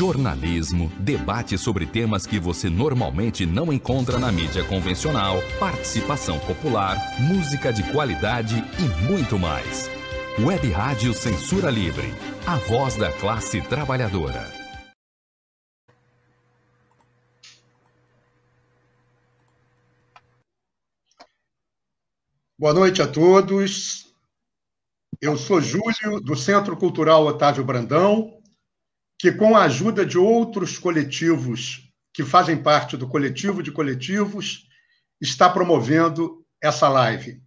jornalismo, debate sobre temas que você normalmente não encontra na mídia convencional, participação popular, música de qualidade e muito mais. Web Rádio Censura Livre, a voz da classe trabalhadora. Boa noite a todos. Eu sou Júlio, do Centro Cultural Otávio Brandão, que, com a ajuda de outros coletivos que fazem parte do coletivo de coletivos, está promovendo essa live.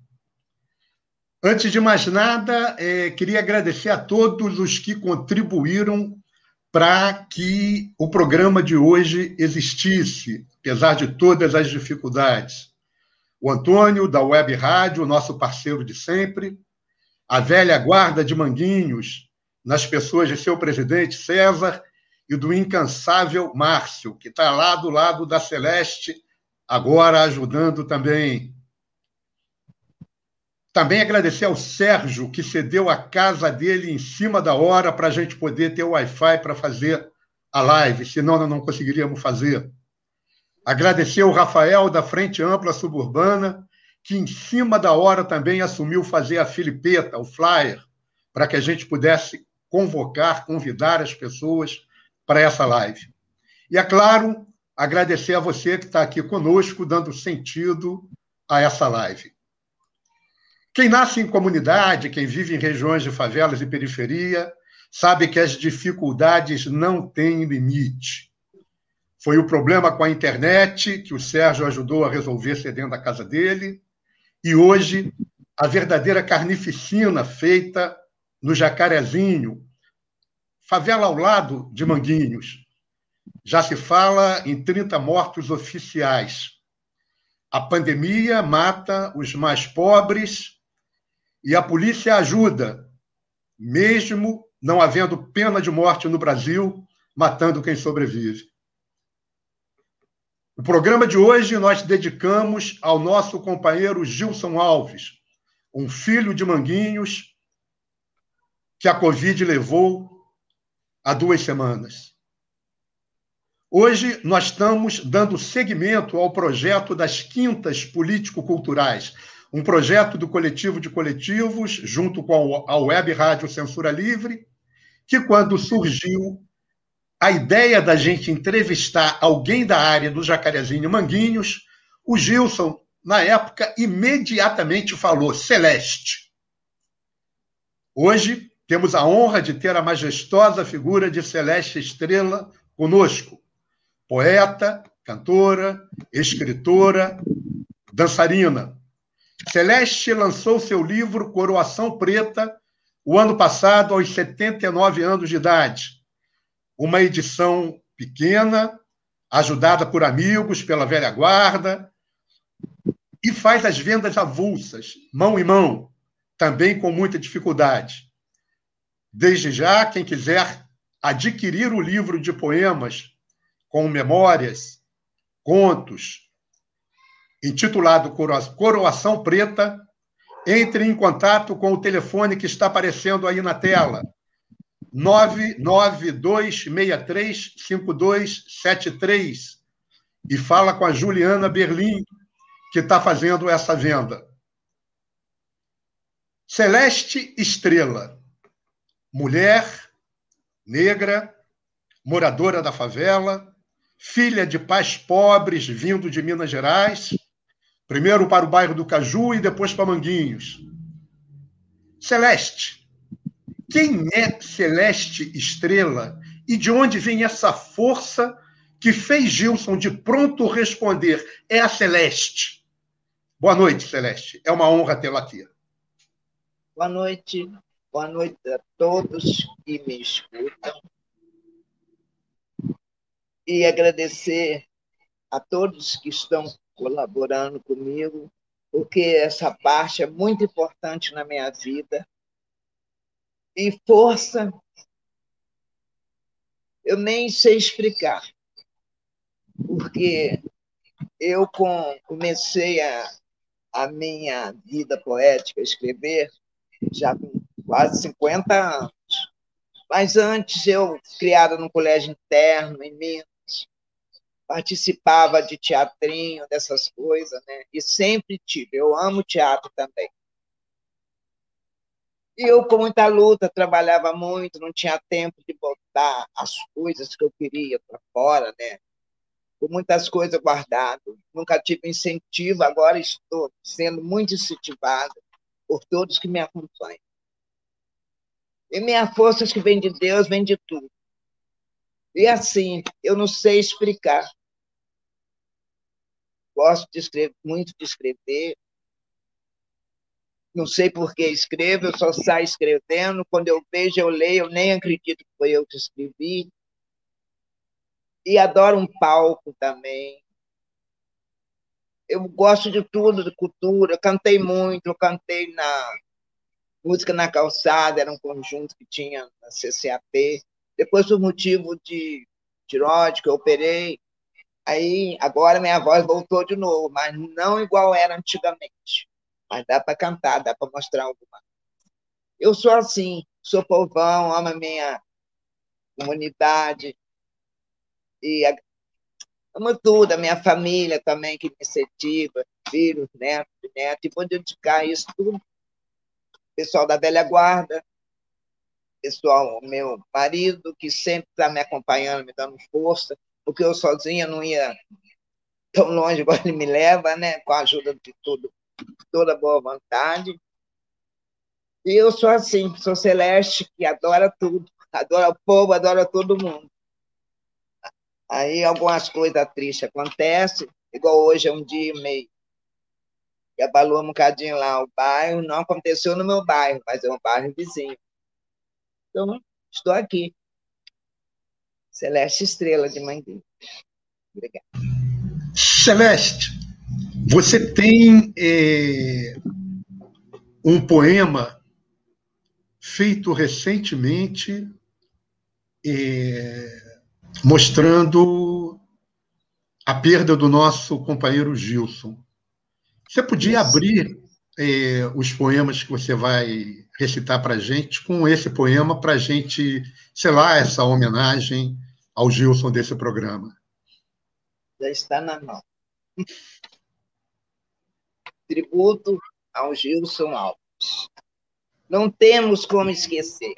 Antes de mais nada, é, queria agradecer a todos os que contribuíram para que o programa de hoje existisse, apesar de todas as dificuldades o Antônio, da Web Rádio, nosso parceiro de sempre, a velha guarda de Manguinhos, nas pessoas de seu presidente César e do incansável Márcio, que está lá do lado da Celeste, agora ajudando também. Também agradecer ao Sérgio, que cedeu a casa dele em cima da hora para a gente poder ter o Wi-Fi para fazer a live, senão nós não conseguiríamos fazer. Agradecer ao Rafael, da Frente Ampla Suburbana, que em cima da hora também assumiu fazer a filipeta, o flyer, para que a gente pudesse convocar, convidar as pessoas para essa live. E, é claro, agradecer a você que está aqui conosco, dando sentido a essa live. Quem nasce em comunidade, quem vive em regiões de favelas e periferia, sabe que as dificuldades não têm limite. Foi o problema com a internet, que o Sérgio ajudou a resolver cedendo a casa dele. E hoje, a verdadeira carnificina feita no Jacarezinho, favela ao lado de Manguinhos. Já se fala em 30 mortos oficiais. A pandemia mata os mais pobres e a polícia ajuda, mesmo não havendo pena de morte no Brasil, matando quem sobrevive. O programa de hoje nós dedicamos ao nosso companheiro Gilson Alves, um filho de Manguinhos que a Covid levou há duas semanas. Hoje nós estamos dando seguimento ao projeto das Quintas Político-Culturais, um projeto do Coletivo de Coletivos, junto com a Web Rádio Censura Livre, que, quando surgiu, a ideia da gente entrevistar alguém da área do Jacarezinho Manguinhos, o Gilson, na época, imediatamente falou: Celeste. Hoje, temos a honra de ter a majestosa figura de Celeste Estrela conosco. Poeta, cantora, escritora, dançarina. Celeste lançou seu livro Coroação Preta o ano passado, aos 79 anos de idade uma edição pequena, ajudada por amigos, pela velha guarda, e faz as vendas avulsas, mão em mão, também com muita dificuldade. Desde já, quem quiser adquirir o livro de poemas com memórias, contos, intitulado Coroação Preta, entre em contato com o telefone que está aparecendo aí na tela, 992635273 e fala com a Juliana Berlim, que está fazendo essa venda. Celeste Estrela, mulher, negra, moradora da favela, filha de pais pobres vindo de Minas Gerais, primeiro para o bairro do Caju e depois para Manguinhos. Celeste, quem é Celeste Estrela e de onde vem essa força que fez Gilson de pronto responder: é a Celeste. Boa noite, Celeste. É uma honra tê-la aqui. Boa noite. Boa noite a todos que me escutam. E agradecer a todos que estão colaborando comigo, porque essa parte é muito importante na minha vida e força, eu nem sei explicar, porque eu com, comecei a, a minha vida poética, escrever, já com quase 50 anos, Mas antes, eu, criada no colégio interno, em Minas, participava de teatrinho, dessas coisas, né? E sempre tive. Eu amo teatro também. E eu, com muita luta, trabalhava muito, não tinha tempo de botar as coisas que eu queria para fora, né? Com muitas coisas guardadas. Nunca tive incentivo, agora estou sendo muito incentivada por todos que me acompanham. E minha força que vem de Deus, vem de tudo. E assim, eu não sei explicar. Gosto de escrever, muito de escrever. Não sei por que escrevo, eu só saio escrevendo. Quando eu vejo, eu leio, eu nem acredito que foi eu que escrevi. E adoro um palco também. Eu gosto de tudo, de cultura. Eu cantei muito, eu cantei na Música na Calçada, era um conjunto que tinha na CCAP. Depois, por motivo de tiroide, que eu operei, aí agora minha voz voltou de novo, mas não igual era antigamente. Mas dá para cantar, dá para mostrar alguma. Eu sou assim, sou povão, amo a minha comunidade e amo tudo, a minha família também que me incentiva, filhos, netos, netos, e vou dedicar isso tudo pessoal da velha guarda, pessoal, meu marido, que sempre está me acompanhando, me dando força, porque eu sozinha não ia tão longe igual ele me leva, né? com a ajuda de tudo, toda boa vontade. E eu sou assim, sou celeste, que adora tudo, adora o povo, adora todo mundo. Aí algumas coisas tristes acontecem, igual hoje é um dia meio abalou um bocadinho lá o bairro, não aconteceu no meu bairro, mas é um bairro vizinho. Então, estou aqui. Celeste Estrela de Manguinhos. Obrigada. Celeste, você tem é, um poema feito recentemente é, mostrando a perda do nosso companheiro Gilson. Você podia abrir é, os poemas que você vai recitar para a gente com esse poema para a gente, sei lá, essa homenagem ao Gilson desse programa. Já está na mão. Tributo ao Gilson Alves. Não temos como esquecer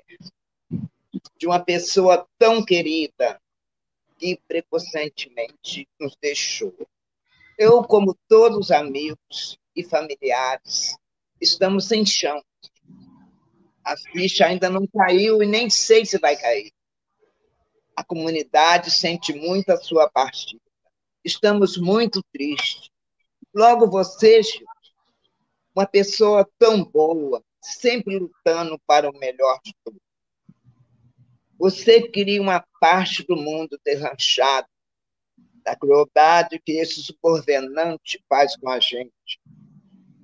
de uma pessoa tão querida que precocemente nos deixou. Eu, como todos os amigos e familiares, estamos sem chão. A ficha ainda não caiu e nem sei se vai cair. A comunidade sente muito a sua partida. Estamos muito tristes. Logo você, Gil, uma pessoa tão boa, sempre lutando para o melhor de tudo. Você queria uma parte do mundo deslanchado, da crueldade que esse subordinante faz com a gente,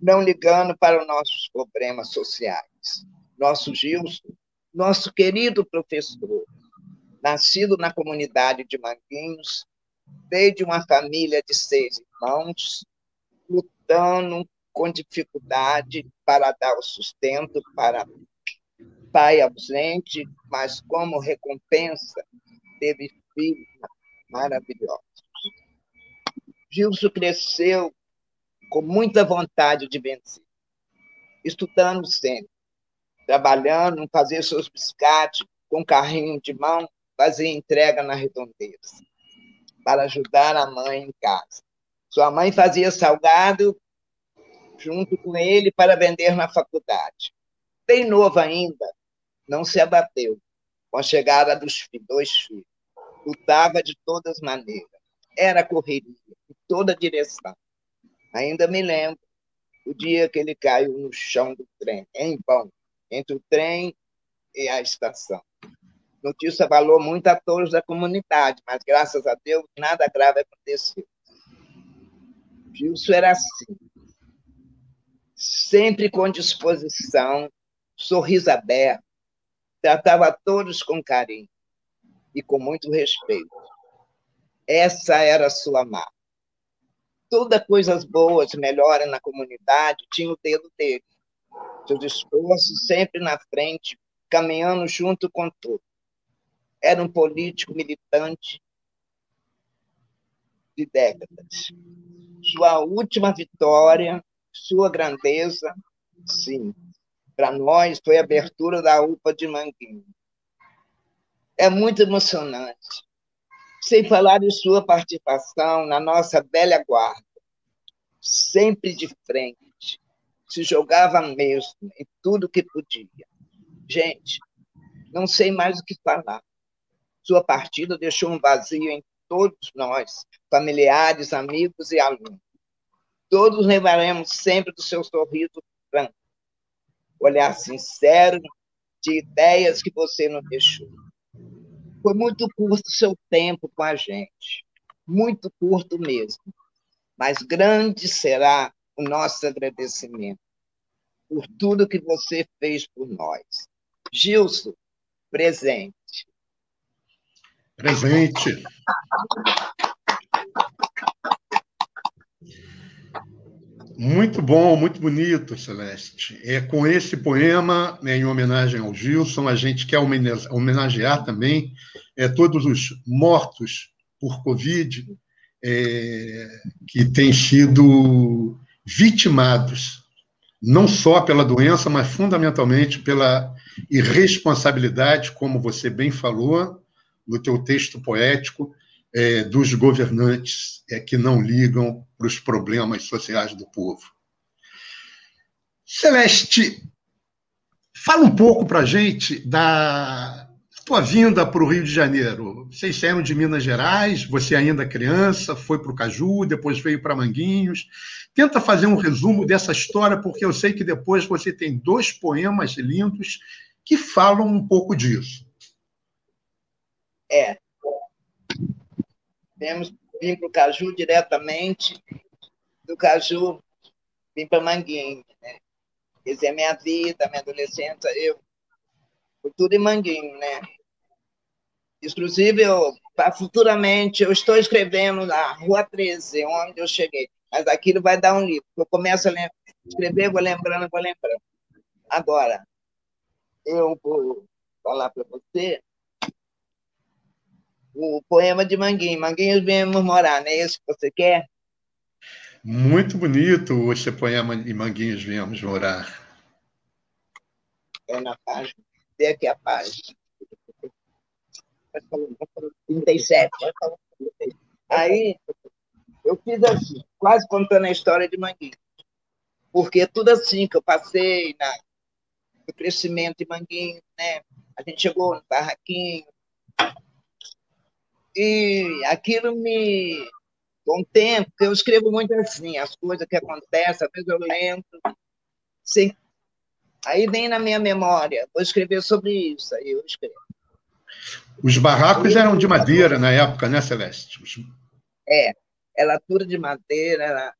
não ligando para os nossos problemas sociais. Nosso Gilson, nosso querido professor, nascido na comunidade de Manguinhos, veio de uma família de seis irmãos, lutando com dificuldade para dar o sustento para pai ausente, mas como recompensa teve filhos maravilhosos. Gilson cresceu com muita vontade de vencer, estudando sempre, trabalhando, fazia seus biscates com carrinho de mão, fazia entrega na redondeza, para ajudar a mãe em casa. Sua mãe fazia salgado junto com ele para vender na faculdade. Bem novo ainda, não se abateu com a chegada dos dois filhos. Lutava de todas maneiras. Era correria toda direção. Ainda me lembro o dia que ele caiu no chão do trem, em pão, entre o trem e a estação. Notícia valor muito a todos da comunidade, mas graças a Deus nada grave aconteceu. Gilson era assim, sempre com disposição, sorriso aberto, tratava todos com carinho e com muito respeito. Essa era a sua marca todas coisas boas melhorem na comunidade, tinha o dedo dele. Seus esforços sempre na frente, caminhando junto com tudo. era um político militante de décadas. Sua última vitória, sua grandeza, sim, para nós foi a abertura da UPA de Manguinho. É muito emocionante. Sem falar de sua participação na nossa velha guarda, sempre de frente, se jogava mesmo em tudo que podia. Gente, não sei mais o que falar. Sua partida deixou um vazio em todos nós, familiares, amigos e alunos. Todos levaremos sempre do seu sorriso franco, olhar sincero de ideias que você nos deixou. Foi muito curto o seu tempo com a gente, muito curto mesmo, mas grande será o nosso agradecimento por tudo que você fez por nós. Gilson, presente. Presente. Muito bom, muito bonito, Celeste. É com esse poema, né, em homenagem ao Gilson, a gente quer homenagear também é, todos os mortos por Covid é, que têm sido vitimados, não só pela doença, mas fundamentalmente pela irresponsabilidade, como você bem falou no teu texto poético, é, dos governantes é, que não ligam para os problemas sociais do povo. Celeste, fala um pouco para a gente da tua vinda para o Rio de Janeiro. Vocês saíram de Minas Gerais, você ainda criança, foi para o Caju, depois veio para Manguinhos. Tenta fazer um resumo dessa história, porque eu sei que depois você tem dois poemas lindos que falam um pouco disso. É. Temos, vim para o Caju diretamente, do Caju vim para Manguinho. Né? Quer dizer, minha vida, minha adolescência, eu foi tudo em Manguinho, né? Inclusive, eu, futuramente, eu estou escrevendo na Rua 13, onde eu cheguei. Mas aquilo vai dar um livro. Eu começo a escrever, vou lembrando, vou lembrando. Agora, eu vou falar para você o poema de Manguinho. Manguinhos viemos morar, não é isso que você quer? Muito bonito esse poema de Manguinhos viemos morar. É na página. Vê aqui a página. 37. Aí, eu fiz assim, quase contando a história de Manguinhos. Porque tudo assim que eu passei na, no crescimento de Manguinhos, né? A gente chegou no barraquinho, e aquilo me. Com o tempo, eu escrevo muito assim, as coisas que acontecem, às vezes eu lembro. Sim. Aí vem na minha memória, vou escrever sobre isso, aí eu escrevo. Os barracos eram de madeira na época, né, Celeste? É, era tudo de madeira, era...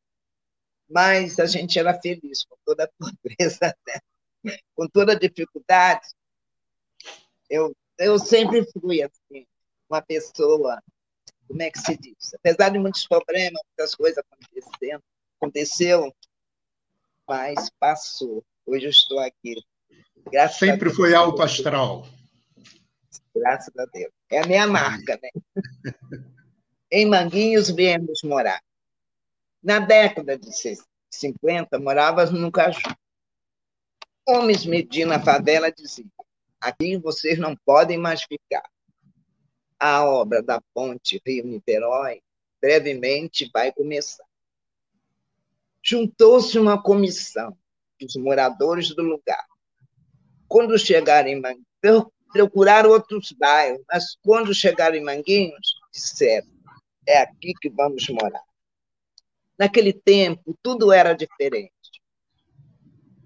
mas a gente era feliz com toda a pobreza, né? com toda a dificuldade. Eu, eu sempre fui assim, uma pessoa, como é que se diz? Apesar de muitos problemas, muitas coisas acontecendo, aconteceu, mas passou. Hoje eu estou aqui. Graças Sempre foi alto astral. Graças a Deus. É a minha marca, né? em Manguinhos viemos morar. Na década de 50, morávamos no Caju. Homens medindo na favela diziam: aqui vocês não podem mais ficar a obra da ponte Rio-Niterói brevemente vai começar. Juntou-se uma comissão dos moradores do lugar. Quando chegarem em Manguinhos, procuraram outros bairros, mas quando chegaram em Manguinhos, disseram: é aqui que vamos morar. Naquele tempo, tudo era diferente.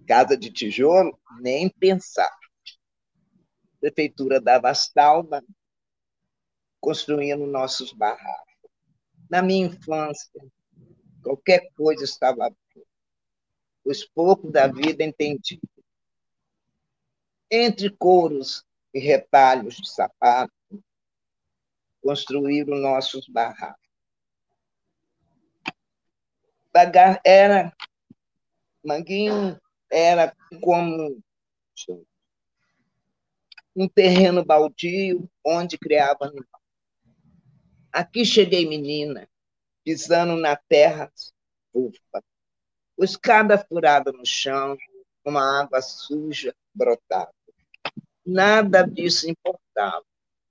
Casa de tijolo, nem pensar. Prefeitura dava as construindo nossos barracos. Na minha infância, qualquer coisa estava boa, pois pouco da vida entendi. Entre couros e retalhos de sapato, construíram nossos barracos. Era, Manguinho era como um terreno baldio onde criava animal. Aqui cheguei menina, pisando na terra ufa, escada furada no chão, uma água suja brotava. Nada disso importava.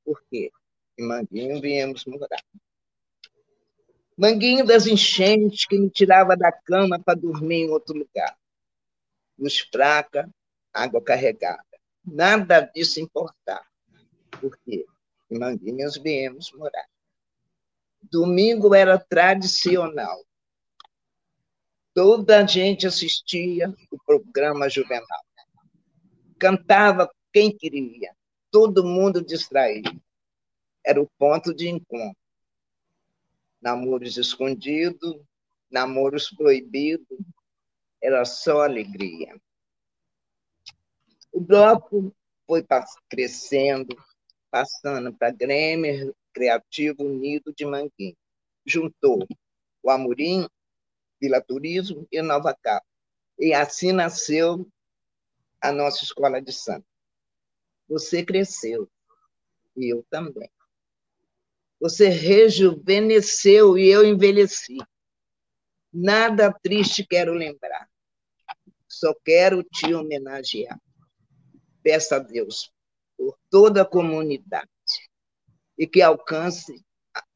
Por quê? Em Manguinho viemos morar. Manguinho das enchentes que me tirava da cama para dormir em outro lugar. Luz fraca, água carregada. Nada disso importava. Por quê? Em Manguinhos viemos morar. Domingo era tradicional. Toda a gente assistia o programa juvenal. Cantava quem queria, todo mundo distraído. Era o ponto de encontro. Namoros escondidos, namoros proibidos, era só alegria. O bloco foi crescendo, passando para Grêmio Criativo Unido de Manguinhos. Juntou o Amorim, Vila Turismo e Nova Capa. E assim nasceu a nossa escola de samba. Você cresceu, e eu também. Você rejuvenesceu e eu envelheci. Nada triste quero lembrar. Só quero te homenagear. Peço a Deus por toda a comunidade e que alcance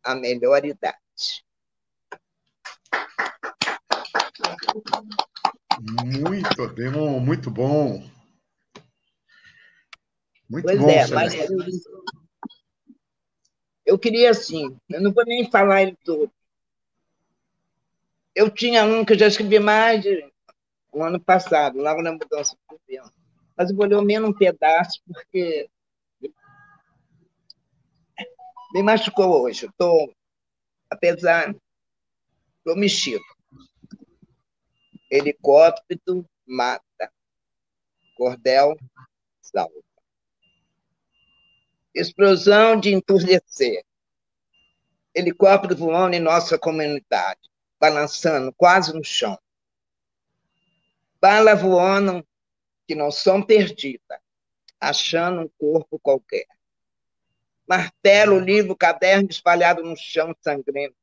a melhor idade. Muito bom, muito bom. Muito pois bom, é, mas eu, eu queria assim, eu não vou nem falar ele todo. Eu tinha um que eu já escrevi mais de um ano passado, logo na mudança do governo. Mas eu vou ler o menos um pedaço, porque me machucou hoje. Estou, apesar, estou mexido. Helicóptero mata. Cordel salva. Explosão de enturdecer. Helicóptero voando em nossa comunidade, balançando quase no chão. Bala voando que não são perdidas, achando um corpo qualquer. Martelo, livro, caderno espalhado no chão sangrento,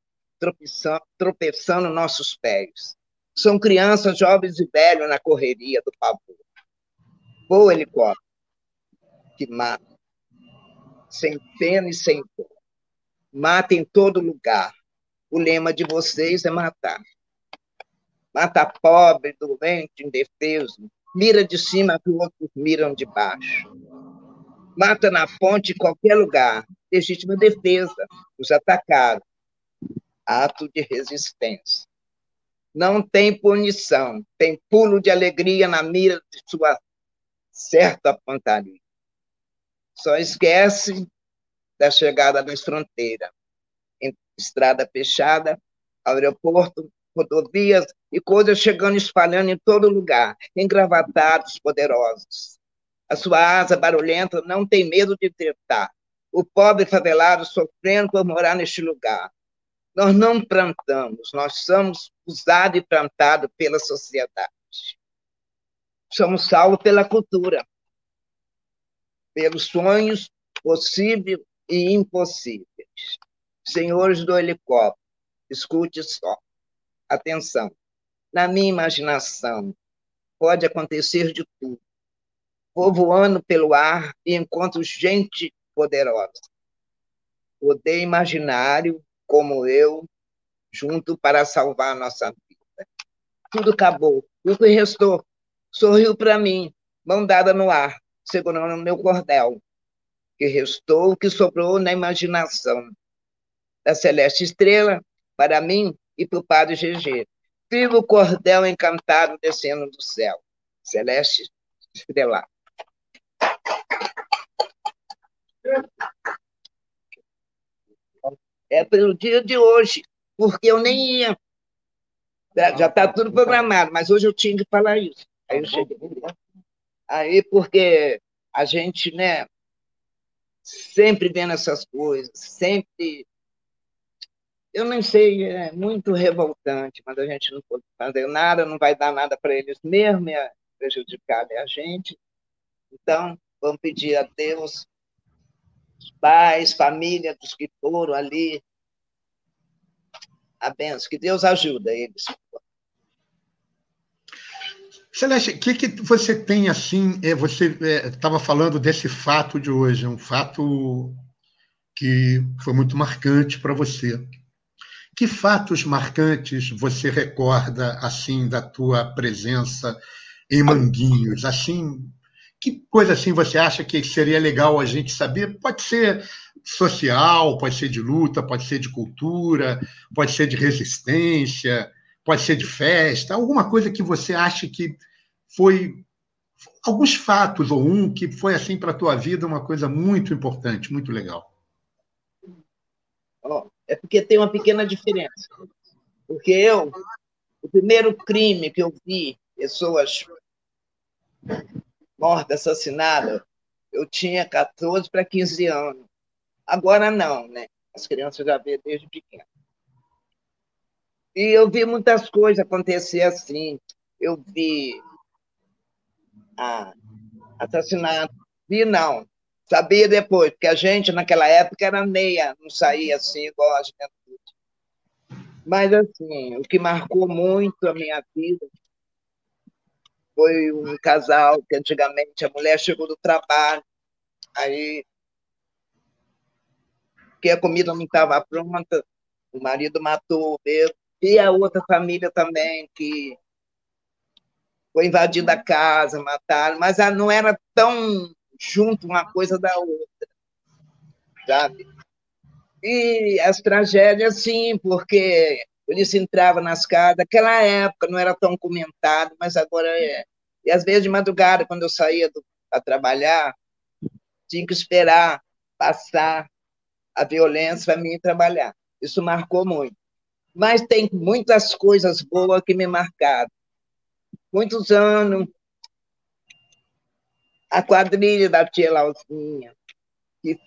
tropeçando, nossos pés. São crianças, jovens e velhos na correria do pavor. Voa helicóptero, que mata, sem pena e sem dor. Mata em todo lugar. O lema de vocês é matar. Mata pobre, doente, indefeso. Mira de cima que outros miram de baixo mata na ponte em qualquer lugar. Legítima defesa, os atacaram. Ato de resistência. Não tem punição, tem pulo de alegria na mira de sua certa pontaria. Só esquece da chegada nas fronteiras. Estrada fechada, aeroporto, rodovias e coisas chegando espalhando em todo lugar, engravatados poderosos. A sua asa barulhenta não tem medo de tentar. O pobre favelado sofrendo por morar neste lugar. Nós não plantamos, nós somos usados e plantados pela sociedade. Somos salvos pela cultura, pelos sonhos possíveis e impossíveis. Senhores do helicóptero, escute só. Atenção. Na minha imaginação, pode acontecer de tudo vou voando pelo ar e encontro gente poderosa. Poder imaginário como eu, junto para salvar nossa vida. Tudo acabou. O que restou? Sorriu para mim, mão dada no ar, segurando meu cordel. Que restou o que sobrou na imaginação. Da celeste estrela, para mim e para o padre GG. Vivo o cordel encantado descendo do céu. Celeste estrelado. É pelo dia de hoje, porque eu nem ia. Já está tudo programado, mas hoje eu tinha que falar isso. Aí eu cheguei. Aí, porque a gente, né, sempre vendo essas coisas, sempre. Eu nem sei, é muito revoltante, mas a gente não pode fazer nada, não vai dar nada para eles mesmo, é prejudicar a gente. Então, Vamos pedir a Deus, pais, família dos que foram ali, a benção, que Deus ajuda eles. Celeste, o que, que você tem assim? É, você estava é, falando desse fato de hoje, um fato que foi muito marcante para você. Que fatos marcantes você recorda assim da tua presença em Manguinhos? Assim, que coisa assim você acha que seria legal a gente saber? Pode ser social, pode ser de luta, pode ser de cultura, pode ser de resistência, pode ser de festa, alguma coisa que você acha que foi alguns fatos ou um que foi assim para a tua vida uma coisa muito importante, muito legal. É porque tem uma pequena diferença. Porque eu, o primeiro crime que eu vi pessoas mortas, assassinadas, eu tinha 14 para 15 anos. Agora não, né? As crianças já vêem desde pequeno. E eu vi muitas coisas acontecer assim. Eu vi ah, assassinato. Vi não. Sabia depois, porque a gente naquela época era meia, não saía assim igual a juventude. Mas assim, o que marcou muito a minha vida foi um casal que antigamente a mulher chegou do trabalho, aí que a comida não estava pronta, o marido matou o e a outra família também, que foi invadida a casa, mataram, mas não era tão junto uma coisa da outra, sabe? E as tragédias, sim, porque eles entravam nas casas, naquela época não era tão comentado, mas agora é. E às vezes de madrugada, quando eu saía para trabalhar, tinha que esperar passar a violência para mim trabalhar. Isso marcou muito. Mas tem muitas coisas boas que me marcaram muitos anos, a quadrilha da tia Lauzinha, que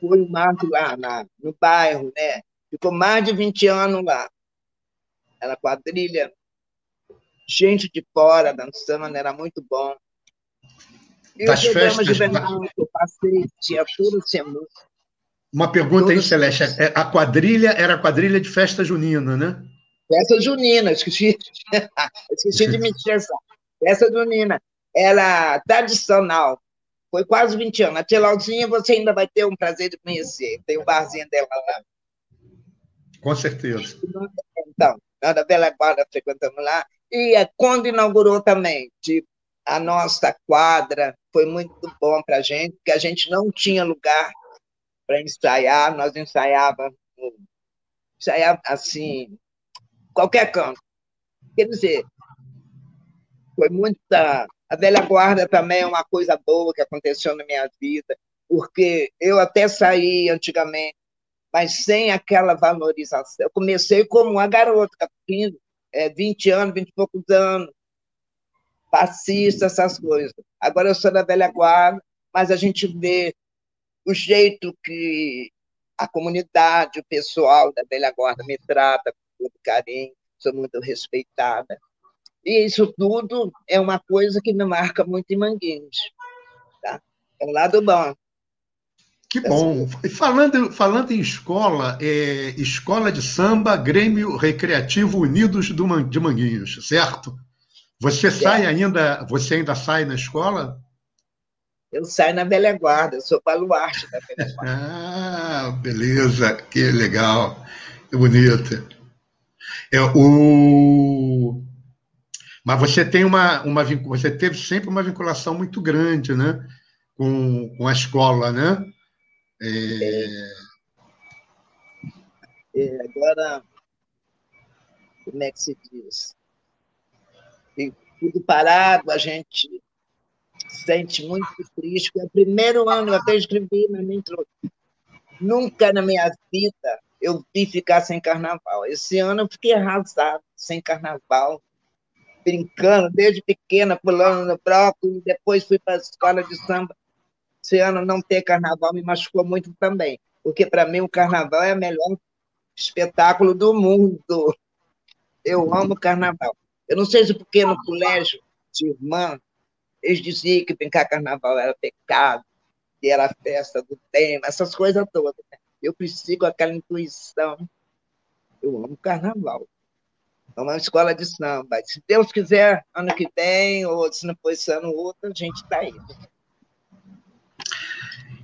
foi o marco lá no bairro, né? Ficou mais de 20 anos lá. Era quadrilha, gente de fora dançando, era muito bom. E das festas, de verão que eu passei, tinha tudo semana. Uma pergunta aí, Celeste. É, a quadrilha era a quadrilha de festa junina, né? Festa junina, esqueci, esqueci de me estressar. Festa junina, era tradicional. Foi quase 20 anos. A tia Laudinha, você ainda vai ter um prazer de conhecer. Tem o um barzinho dela lá. Com certeza. Então, nós da Bela Guarda frequentamos lá. E é quando inaugurou também, a nossa quadra, foi muito bom para a gente, porque a gente não tinha lugar para ensaiar, nós ensaiávamos, ensaiava assim, qualquer canto. Quer dizer, foi muita. A velha guarda também é uma coisa boa que aconteceu na minha vida, porque eu até saí antigamente, mas sem aquela valorização. Eu comecei como uma garota, 15, é, 20 anos, 20 e poucos anos, fascista, essas coisas. Agora eu sou da velha guarda, mas a gente vê o jeito que a comunidade, o pessoal da velha guarda me trata, muito carinho, sou muito respeitada. E isso tudo é uma coisa que me marca muito em Manguinhos. Tá? É o lado bom. Que bom. Falando, falando em escola, é, escola de samba, Grêmio Recreativo Unidos do, de Manguinhos, certo? Você sai ainda, você ainda sai na escola? Eu saio na Velha Guarda, eu sou baluarte da Velha Guarda. ah, beleza, que legal, que bonita. É, o... Mas você tem uma, uma você teve sempre uma vinculação muito grande, né, com, com a escola, né? É... É, agora, como é que se diz? E tudo parado, a gente sente muito triste. É o primeiro ano, eu até escrevi minha introdução. Nunca na minha vida eu vi ficar sem carnaval. Esse ano eu fiquei arrasado sem carnaval, brincando desde pequena, pulando no brócolis, depois fui para a escola de samba. Esse ano não ter carnaval me machucou muito também, porque para mim o carnaval é o melhor espetáculo do mundo. Eu amo carnaval. Eu não sei se porque no colégio de irmã Eles diziam que brincar carnaval era pecado, que era a festa do tema, essas coisas todas. Né? Eu com aquela intuição. Eu amo carnaval. É uma escola de samba. Se Deus quiser, ano que vem, ou se não for esse ano, outro, a gente está indo.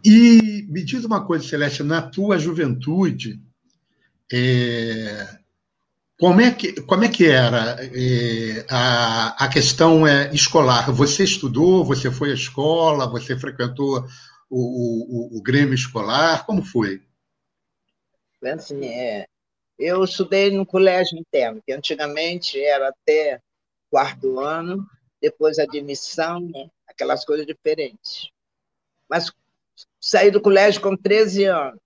E me diz uma coisa, Celeste, na tua juventude, é, como, é que, como é que era é, a, a questão é, escolar? Você estudou, você foi à escola, você frequentou o, o, o Grêmio escolar? Como foi? Assim, é, eu estudei no colégio interno, que antigamente era até quarto ano, depois admissão, né? aquelas coisas diferentes. Mas saí do colégio com 13 anos.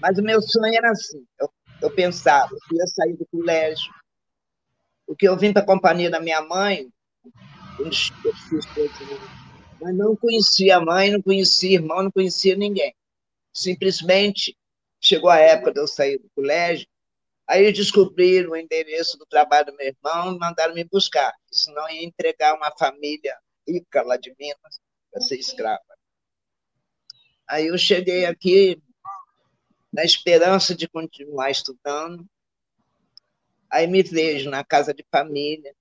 Mas o meu sonho era assim, eu, eu pensava, eu ia sair do colégio, porque eu vim para a companhia da minha mãe, mas não conhecia a mãe, não conhecia irmão, não conhecia ninguém. Simplesmente chegou a época de eu sair do colégio, Aí descobriram o endereço do trabalho do meu irmão e mandaram me buscar, senão ia entregar uma família rica lá de Minas para ser escrava. Aí eu cheguei aqui na esperança de continuar estudando. Aí me vejo na casa de família,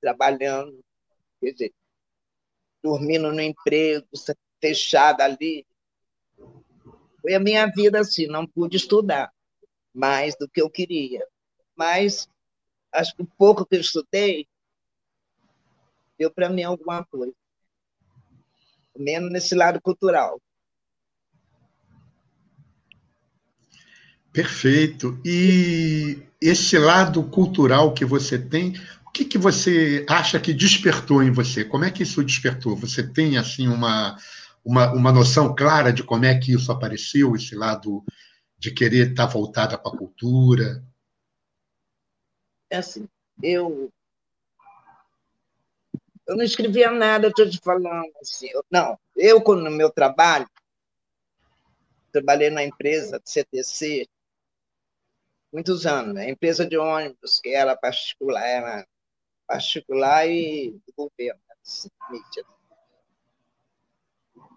trabalhando, quer dizer, dormindo no emprego, fechada ali. Foi a minha vida assim, não pude estudar mais do que eu queria. Mas acho que o pouco que eu estudei deu para mim alguma coisa. Menos nesse lado cultural. Perfeito. E esse lado cultural que você tem, o que, que você acha que despertou em você? Como é que isso despertou? Você tem assim uma, uma, uma noção clara de como é que isso apareceu, esse lado de querer estar voltada para a cultura? É assim, eu eu não escrevia nada, estou te falando assim. Eu, não, eu no meu trabalho trabalhei na empresa CTC muitos anos, né? empresa de ônibus que era particular, era particular e do governo. Né?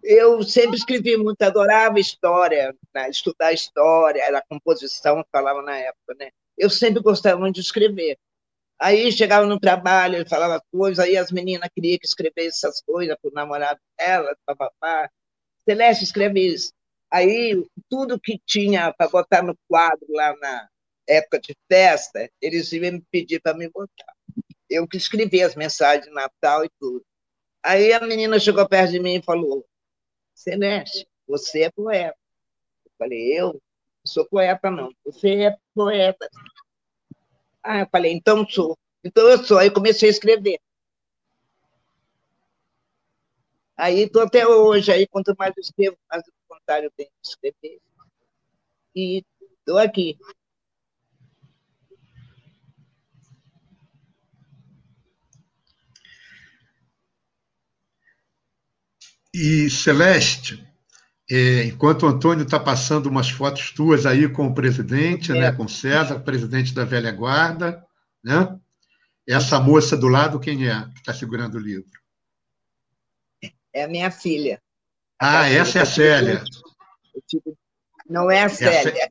eu sempre escrevi muito, adorava história, né? estudar história, era composição, falava na época, né? Eu sempre gostava muito de escrever. Aí chegava no trabalho, ele falava coisas, aí as meninas queriam que escrevesse essas coisas para o namorado dela, papapá. Celeste, escreve isso. Aí, tudo que tinha para botar no quadro lá na época de festa, eles iam me pedir para me botar. Eu que escrevi as mensagens de Natal e tudo. Aí a menina chegou perto de mim e falou: Celeste, você é poeta. Eu falei, eu não sou poeta, não. Você é poeta. Ah, eu falei, então sou. Então eu sou. Aí comecei a escrever. Aí estou até hoje, aí quanto mais eu escrevo, mais vontade eu tenho de escrever. E estou aqui. E, Celeste, é, enquanto o Antônio está passando umas fotos tuas aí com o presidente, né, é. né, com César, presidente da velha guarda, né? Essa moça do lado, quem é que está segurando o livro? É a minha filha. Ah, a essa é a Célia. Não é a Célia. Essa,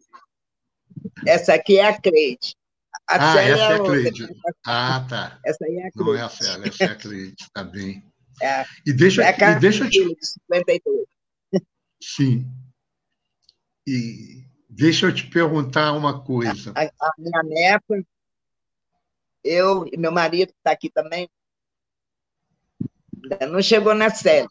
essa aqui é a Cleide. A ah, Célia essa é a Cleide. Ah, tá. Essa aí é a Cleide. Não é a Célia, essa é a Cleide, está bem. É, e deixa, é e deixa eu te... Sim. E deixa eu te perguntar uma coisa. A, a minha neta, eu e meu marido, que está aqui também, não chegou na série.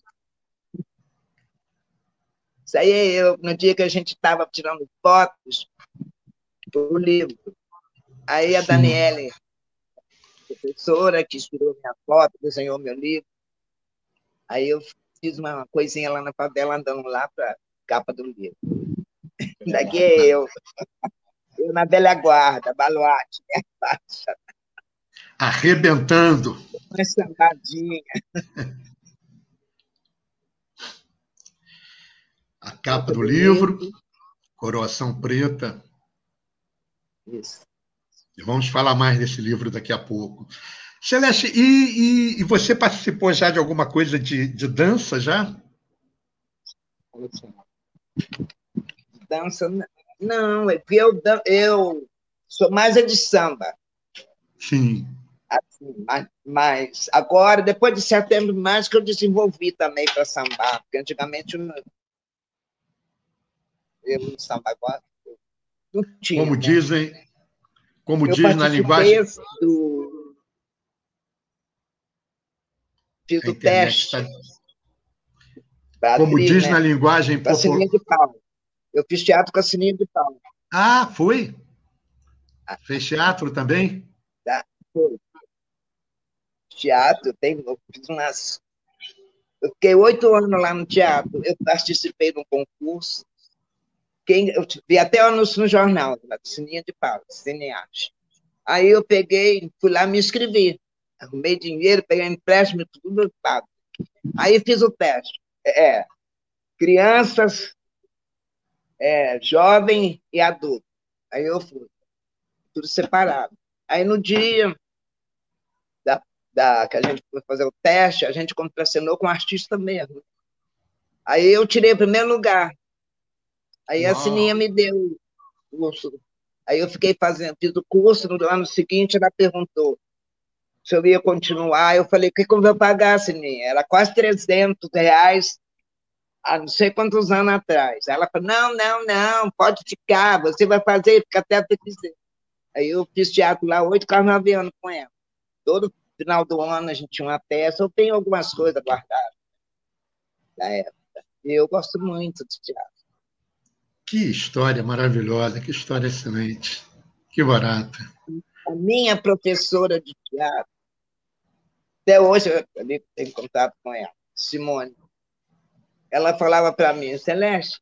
Isso aí eu, no dia que a gente estava tirando fotos do livro. Aí a Sim. Daniele, professora que inspirou minha foto, desenhou meu livro, Aí eu fiz uma coisinha lá na favela, andando lá para capa do livro. Daqui é eu. Eu na velha guarda, baluarte, né? Arrebentando. Uma sambadinha. A capa do livro, coroação preta. Isso. E vamos falar mais desse livro daqui a pouco. Celeste, e, e, e, você participou já de alguma coisa de, de dança já? Dança, não, é eu, eu sou mais de samba. Sim. Assim, mas, mas, agora, depois de setembro, mais que eu desenvolvi também para sambar, porque antigamente eu, eu não samba agora. Não tinha, como né? dizem, como eu diz na linguagem. Do... Fiz o teste. Tá... Como abrir, diz né? na linguagem popular. de pau. Eu fiz teatro com a Sininha de pau. Ah, foi? Fez teatro também? Tá, foi. Teatro, tem, eu fiz umas. Eu fiquei oito anos lá no teatro. Eu participei de um concurso. Quem, eu vi até o anúncio no jornal, na Sininha de Pau, cineasta. Aí eu peguei, fui lá me inscrevi. Arrumei dinheiro, peguei empréstimo, tudo pago. Aí fiz o teste. É, crianças, é, jovem e adulto. Aí eu fui tudo separado. Aí no dia da, da, que a gente foi fazer o teste, a gente contracenou com o artista mesmo. Aí eu tirei o primeiro lugar. Aí Uau. a Sininha me deu o curso. Aí eu fiquei fazendo, fiz o curso, no ano seguinte ela perguntou se eu ia continuar. Eu falei, o que, que eu vou pagar, Sininha? Era quase 300 reais há não sei quantos anos atrás. Ela falou, não, não, não, pode ficar, você vai fazer, fica até quiser. Aí eu fiz teatro lá oito carnavianos com ela. Todo final do ano a gente tinha uma peça. Eu tenho algumas coisas guardadas da época. Eu gosto muito de teatro. Que história maravilhosa, que história excelente. Que barata. A minha professora de teatro, até hoje eu tenho contato com ela, Simone. Ela falava para mim, Celeste,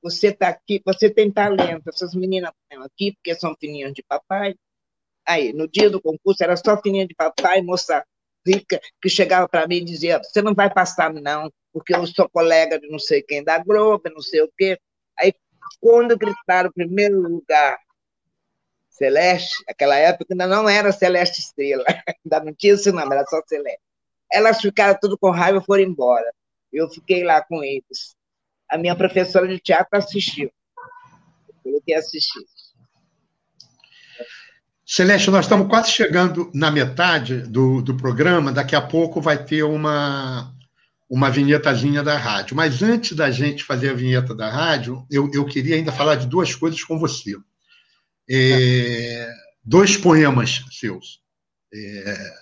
você está aqui, você tem talento, essas meninas estão aqui porque são filhinhas de papai. Aí, no dia do concurso, era só filhinha de papai, moça rica, que chegava para mim e dizia: Você não vai passar, não, porque eu sou colega de não sei quem da Globo, não sei o quê. Aí, quando gritaram o primeiro lugar, Celeste, aquela época ainda não era Celeste Estrela, ainda não tinha esse nome, era só Celeste. Elas ficaram tudo com raiva e foram embora. Eu fiquei lá com eles a minha professora de teatro assistiu. Eu que assistir. Celeste, nós estamos quase chegando na metade do, do programa. Daqui a pouco vai ter uma, uma vinhetazinha da rádio. Mas antes da gente fazer a vinheta da rádio, eu, eu queria ainda falar de duas coisas com você. É, dois poemas seus. É,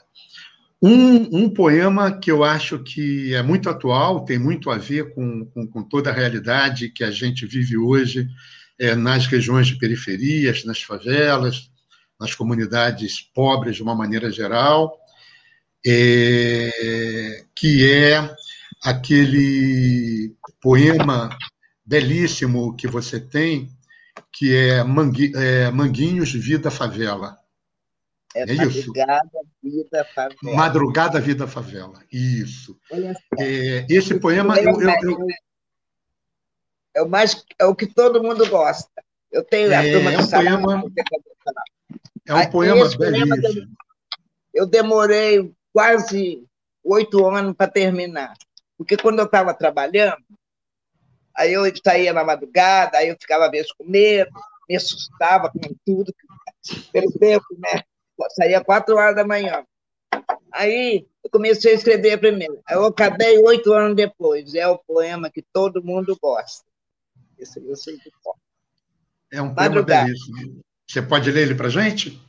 um, um, poema que eu acho que é muito atual, tem muito a ver com, com, com toda a realidade que a gente vive hoje é, nas regiões de periferias, nas favelas, nas comunidades pobres de uma maneira geral, é, que é aquele poema belíssimo que você tem, que é, Mangui, é Manguinhos Vida Favela. É, é Madrugada, Vida, Favela. Madrugada, Vida, Favela. Isso. É, esse poema. Eu, eu, eu... É, o mais, é o que todo mundo gosta. Eu tenho a é, turma é um poema, É um poema belíssimo. Eu demorei quase oito anos para terminar. Porque quando eu estava trabalhando, aí eu saía na madrugada, aí eu ficava vezes com medo, me assustava com tudo, pelo tempo, né? saía quatro horas da manhã. Aí eu comecei a escrever primeiro. Eu acabei oito anos depois. É o poema que todo mundo gosta. Esse eu sei de qual. É um poema belíssimo. Você pode ler ele para gente?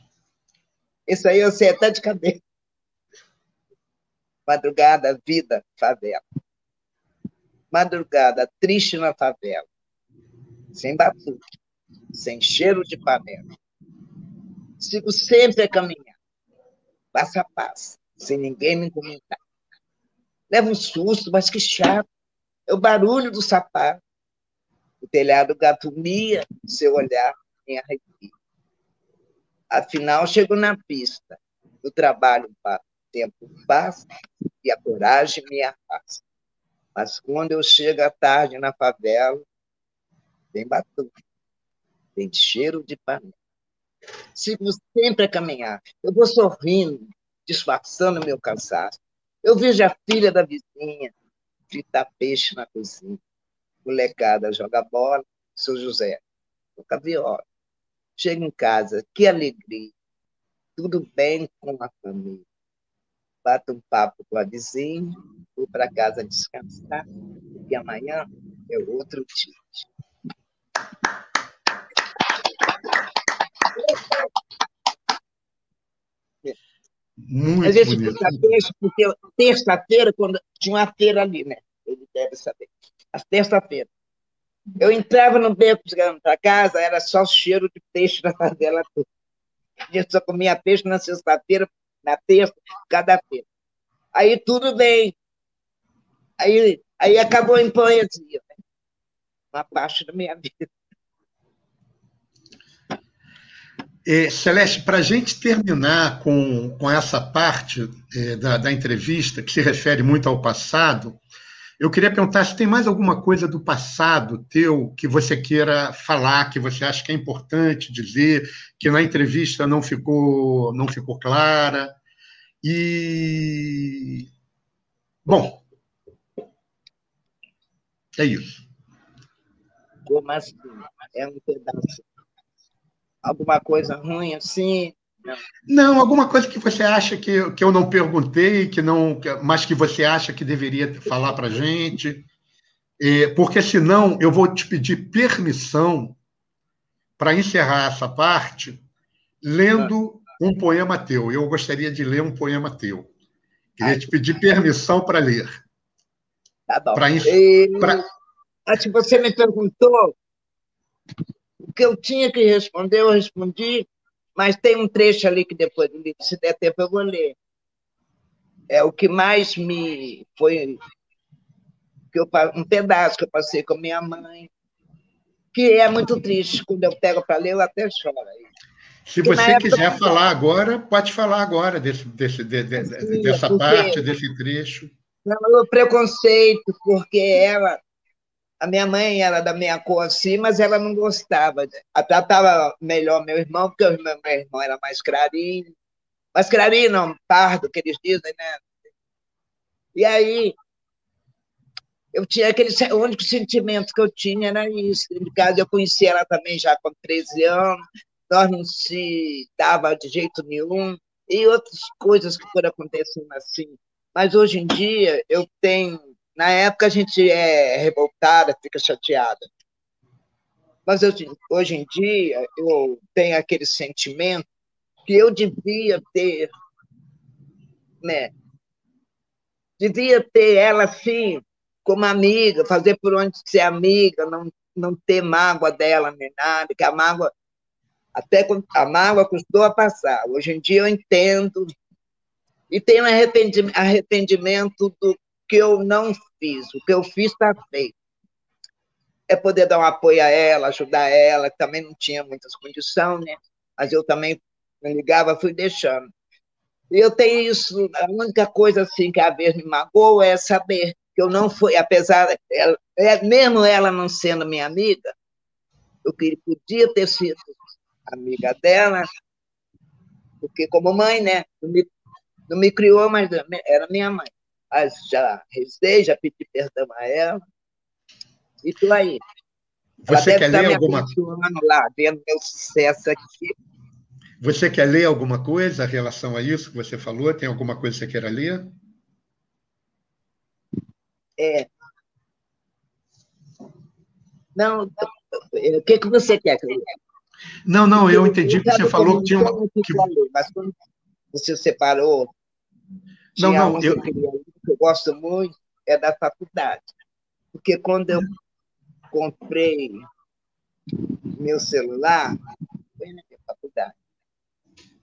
Isso aí eu sei até de cabeça. Madrugada, vida, favela. Madrugada, triste na favela. Sem batuque, sem cheiro de panela Sigo sempre a caminhar, passo a passo, sem ninguém me comentar. Levo um susto, mas que chato. É o barulho do sapato. O telhado gato mia, seu olhar em arrepio. Afinal, chego na pista. O trabalho o tempo passa e a coragem me afasta. Mas quando eu chego à tarde na favela, tem batuque, tem cheiro de panela sigo sempre a caminhar. Eu vou sorrindo, disfarçando meu cansaço. Eu vejo a filha da vizinha fritar peixe na cozinha. Molecada joga bola, seu José, toca viola. Chego em casa, que alegria. Tudo bem com a família. Bato um papo com a vizinha, vou para casa descansar, e amanhã é outro dia. Muito Às vezes bonito. terça porque terça-feira, quando tinha uma feira ali, né? Ele deve saber. Às terça-feira. Eu entrava no beco chegando para casa, era só cheiro de peixe na favela toda. Eu só comia peixe na sexta-feira, na terça, cada feira. Aí tudo bem. Aí, aí acabou em poesia. Né? Uma parte da minha vida. É, Celeste, para a gente terminar com, com essa parte é, da, da entrevista, que se refere muito ao passado, eu queria perguntar se tem mais alguma coisa do passado teu que você queira falar, que você acha que é importante dizer, que na entrevista não ficou, não ficou clara. E. Bom. É isso. Como assim? É um pedaço. Alguma coisa ruim assim? Não. alguma coisa que você acha que, que eu não perguntei, que não, mas que você acha que deveria falar para a gente. É, porque senão eu vou te pedir permissão para encerrar essa parte lendo um poema teu. Eu gostaria de ler um poema teu. Queria te pedir permissão para ler. Tá bom. Pra, e... pra... Você me perguntou o que eu tinha que responder, eu respondi, mas tem um trecho ali que depois, se der tempo, eu vou ler. É o que mais me foi que eu, um pedaço que eu passei com minha mãe, que é muito triste. Quando eu pego para ler, eu até choro. Se você época... quiser falar agora, pode falar agora desse, desse, de, de, Sim, dessa parte, desse trecho. Não, o preconceito, porque ela a minha mãe era da minha cor assim, mas ela não gostava. Ela tratava melhor meu irmão, porque o meu, irmão era mais clarinho. Mais clarinho, não, pardo, que eles dizem, né? E aí, eu tinha aquele o único sentimento que eu tinha era isso. Casa eu conheci ela também já com 13 anos, nós não se dava de jeito nenhum, e outras coisas que foram acontecendo assim. Mas hoje em dia eu tenho na época a gente é revoltada, fica chateada. Mas eu, hoje em dia eu tenho aquele sentimento que eu devia ter, né? Devia ter ela assim, como amiga, fazer por onde ser amiga, não, não ter mágoa dela nem nada, que a mágoa, até a mágoa custou a passar. Hoje em dia eu entendo e tenho arrependimento, do que eu não fiz. O que eu fiz está feito. É poder dar um apoio a ela, ajudar ela, que também não tinha muitas condições, né? Mas eu também me ligava, fui deixando. E eu tenho isso, a única coisa assim que a vez me magoou é saber que eu não fui, apesar, ela, é, mesmo ela não sendo minha amiga, eu podia ter sido amiga dela, porque como mãe, né, não me, não me criou, mas era minha mãe já rezei, já pedi perdão a ela. E estou aí. Você quer ler alguma coisa? lá, vendo meu sucesso aqui. Você quer ler alguma coisa em relação a isso que você falou? Tem alguma coisa que você queira ler? É. Não, o que, que você quer que eu leia? Não, não, eu entendi que você falou que tinha uma. Que... Mas quando você separou. Não, não, eu, que eu gosto muito é da faculdade. Porque quando eu comprei meu celular, foi na minha faculdade.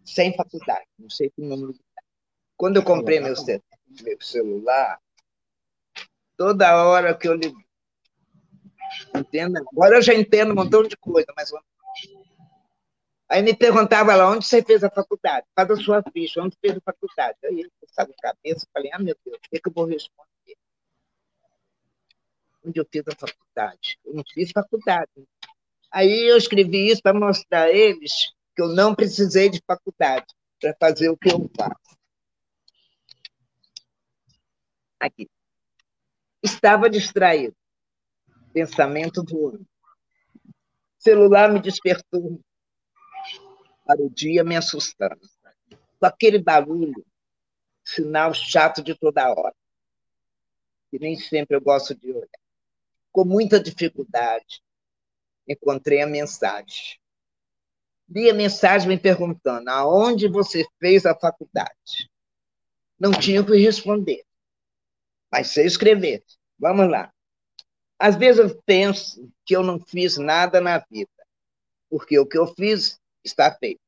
Sem faculdade, não sei que nome. Quando eu comprei meu, meu celular, toda hora que eu ligo. Entenda? Agora eu já entendo um montão de coisa, mas Aí me perguntava lá, onde você fez a faculdade? Faz a sua ficha, onde fez a faculdade? Aí eu estava a cabeça, falei, ah, meu Deus, o que, é que eu vou responder? Onde eu fiz a faculdade? Eu não fiz faculdade. Aí eu escrevi isso para mostrar a eles que eu não precisei de faculdade para fazer o que eu faço. Aqui. Estava distraído. Pensamento voando. Celular me despertou para o dia me assustando. Com aquele barulho, sinal chato de toda hora, que nem sempre eu gosto de olhar. Com muita dificuldade, encontrei a mensagem. Li a mensagem me perguntando aonde você fez a faculdade. Não tinha o que responder, mas sei escrever. Vamos lá. Às vezes eu penso que eu não fiz nada na vida, porque o que eu fiz está feito.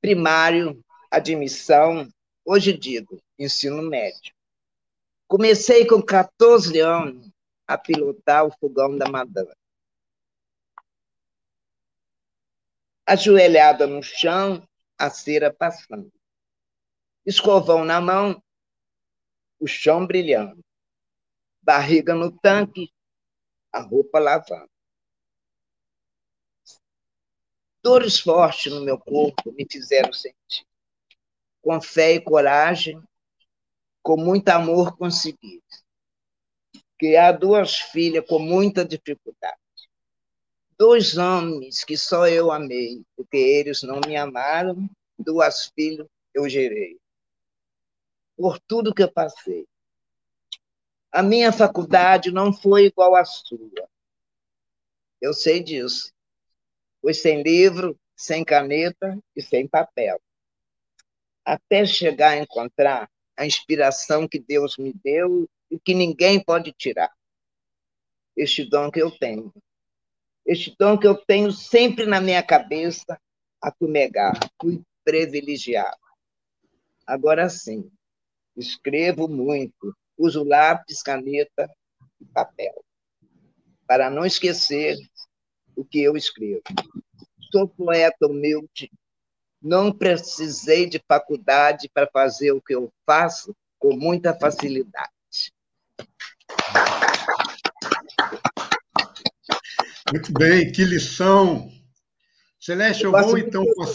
Primário, admissão, hoje digo, ensino médio. Comecei com 14 anos a pilotar o fogão da madame. ajoelhada no chão, a cera passando. Escovão na mão, o chão brilhando. Barriga no tanque, a roupa lavando. Dores fortes no meu corpo me fizeram sentir. Com fé e coragem, com muito amor consegui. Criar duas filhas com muita dificuldade dois homens que só eu amei, porque eles não me amaram, duas filhas eu gerei. Por tudo que eu passei. A minha faculdade não foi igual à sua. Eu sei disso. Foi sem livro, sem caneta e sem papel. Até chegar a encontrar a inspiração que Deus me deu e que ninguém pode tirar. Este dom que eu tenho este dom que eu tenho sempre na minha cabeça a fumegar. Fui privilegiado. Agora sim, escrevo muito, uso lápis, caneta e papel, para não esquecer o que eu escrevo. Sou poeta humilde, não precisei de faculdade para fazer o que eu faço com muita facilidade. Muito bem, que lição. Celeste, eu, vou então, com a,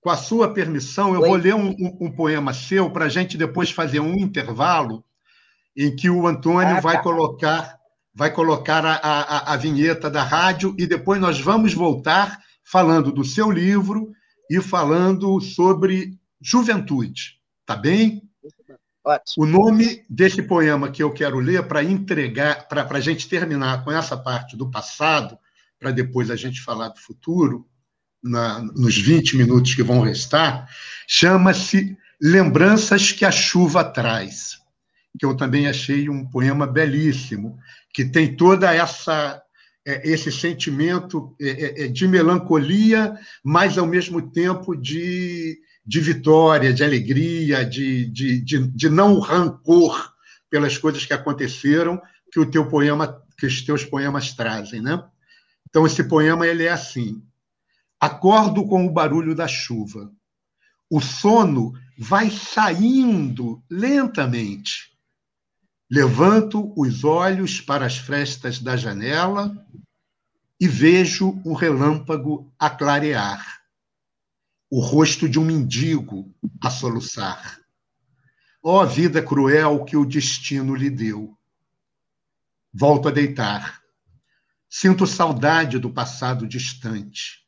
com a, sua permissão, eu Oi? vou ler um, um, um poema seu para a gente depois fazer um intervalo em que o Antônio ah, vai tá. colocar vai colocar a, a, a vinheta da rádio e depois nós vamos voltar falando do seu livro e falando sobre juventude. Tá bem? Ótimo. O nome desse poema que eu quero ler para entregar, para a gente terminar com essa parte do passado, para depois a gente falar do futuro, na, nos 20 minutos que vão restar, chama-se Lembranças que a Chuva Traz, que eu também achei um poema belíssimo, que tem toda essa é, esse sentimento é, é, de melancolia, mas ao mesmo tempo de de vitória, de alegria, de, de, de, de não rancor pelas coisas que aconteceram que o teu poema, que os teus poemas trazem, né? Então esse poema ele é assim: acordo com o barulho da chuva. O sono vai saindo lentamente. Levanto os olhos para as frestas da janela e vejo um relâmpago a clarear o rosto de um mendigo a soluçar. Ó oh, vida cruel que o destino lhe deu. Volto a deitar. Sinto saudade do passado distante.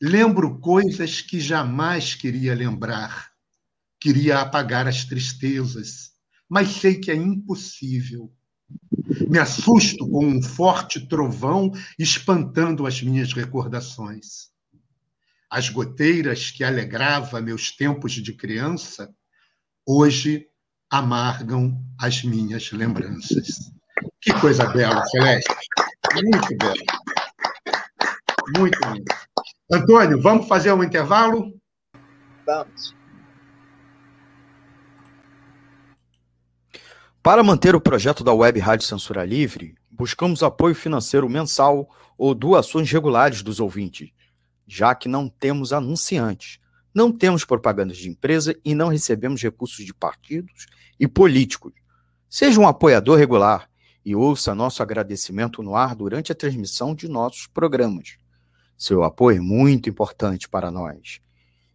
Lembro coisas que jamais queria lembrar. Queria apagar as tristezas, mas sei que é impossível. Me assusto com um forte trovão espantando as minhas recordações as goteiras que alegrava meus tempos de criança, hoje amargam as minhas lembranças. Que coisa bela, Celeste. Muito bela. Muito lindo. Antônio, vamos fazer um intervalo? Vamos. Para manter o projeto da Web Rádio Censura Livre, buscamos apoio financeiro mensal ou doações regulares dos ouvintes já que não temos anunciantes, não temos propagandas de empresa e não recebemos recursos de partidos e políticos. Seja um apoiador regular e ouça nosso agradecimento no ar durante a transmissão de nossos programas. Seu apoio é muito importante para nós.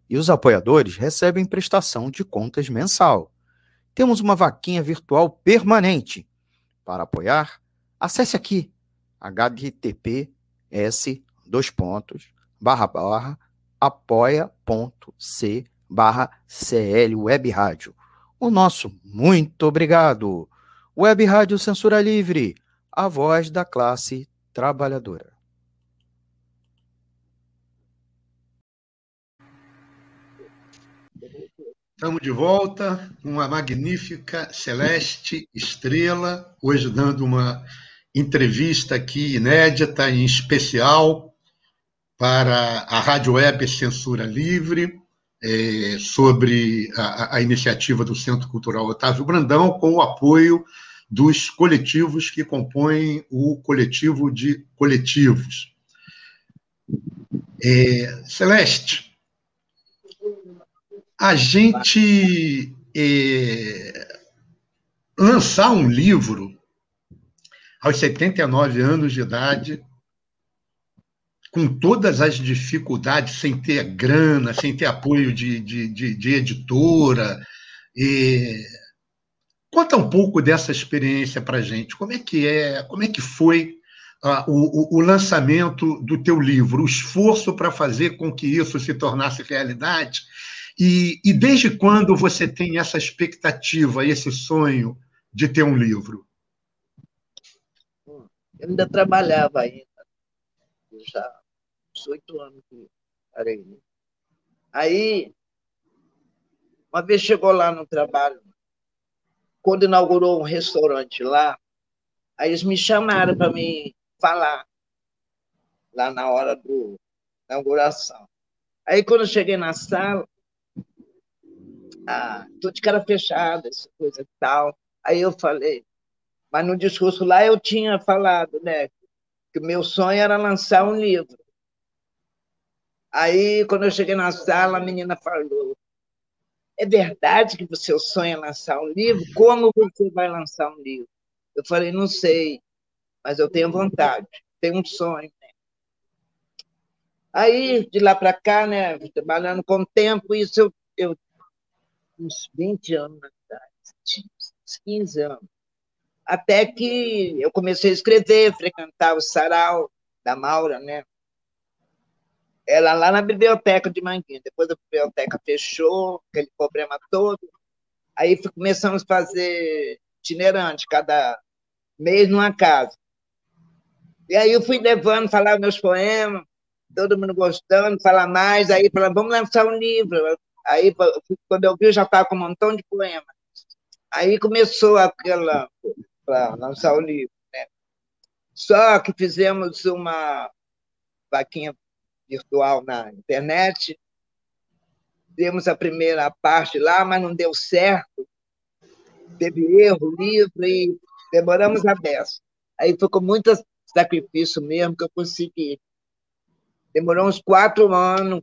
E os apoiadores recebem prestação de contas mensal. Temos uma vaquinha virtual permanente. Para apoiar, acesse aqui https dois pontos barra barra apoia.c barra CL Web Rádio. O nosso muito obrigado. Web Rádio Censura Livre, a voz da classe trabalhadora. Estamos de volta com uma magnífica Celeste Estrela, hoje dando uma entrevista aqui inédita, em especial, para a Rádio Web Censura Livre, é, sobre a, a, iniciativa do Centro Cultural Otávio Brandão, com o apoio dos coletivos que compõem o coletivo de coletivos. É, Celeste, a gente é, lançar um livro aos 79 anos de idade com todas as dificuldades, sem ter grana, sem ter apoio de, de, de, de editora. E... Conta um pouco dessa experiência para gente. Como é que é? Como é que foi uh, o, o, lançamento do teu livro, o esforço para fazer com que isso se tornasse realidade? E, e desde quando você tem essa expectativa, esse sonho de ter um livro? Eu ainda trabalhava ainda. já 18 anos que parei. Aí, uma vez chegou lá no trabalho, quando inaugurou um restaurante lá, aí eles me chamaram para me falar lá na hora do, inauguração. Aí, quando eu cheguei na sala, ah, tô de cara fechada, essa coisa e tal. Aí eu falei, mas no discurso lá eu tinha falado, né, que o meu sonho era lançar um livro. Aí, quando eu cheguei na sala, a menina falou: É verdade que você sonha lançar um livro? Como você vai lançar um livro? Eu falei: Não sei, mas eu tenho vontade, tenho um sonho. Né? Aí, de lá para cá, né, trabalhando com o tempo, isso eu, eu uns 20 anos atrás, uns 15 anos. Até que eu comecei a escrever, frequentar o sarau da Maura, né? ela lá na biblioteca de Manguinhos. Depois a biblioteca fechou, aquele problema todo. Aí começamos a fazer itinerante, cada mês numa casa. E aí eu fui levando, falar meus poemas, todo mundo gostando, falar mais, aí falava, vamos lançar um livro. Aí, quando eu vi, já estava com um montão de poemas. Aí começou aquela, para lançar o livro. Né? Só que fizemos uma vaquinha virtual na internet. Demos a primeira parte lá, mas não deu certo. Teve erro, livro, e demoramos a beça. Aí foi com muito sacrifício mesmo que eu consegui. Demorou uns quatro anos,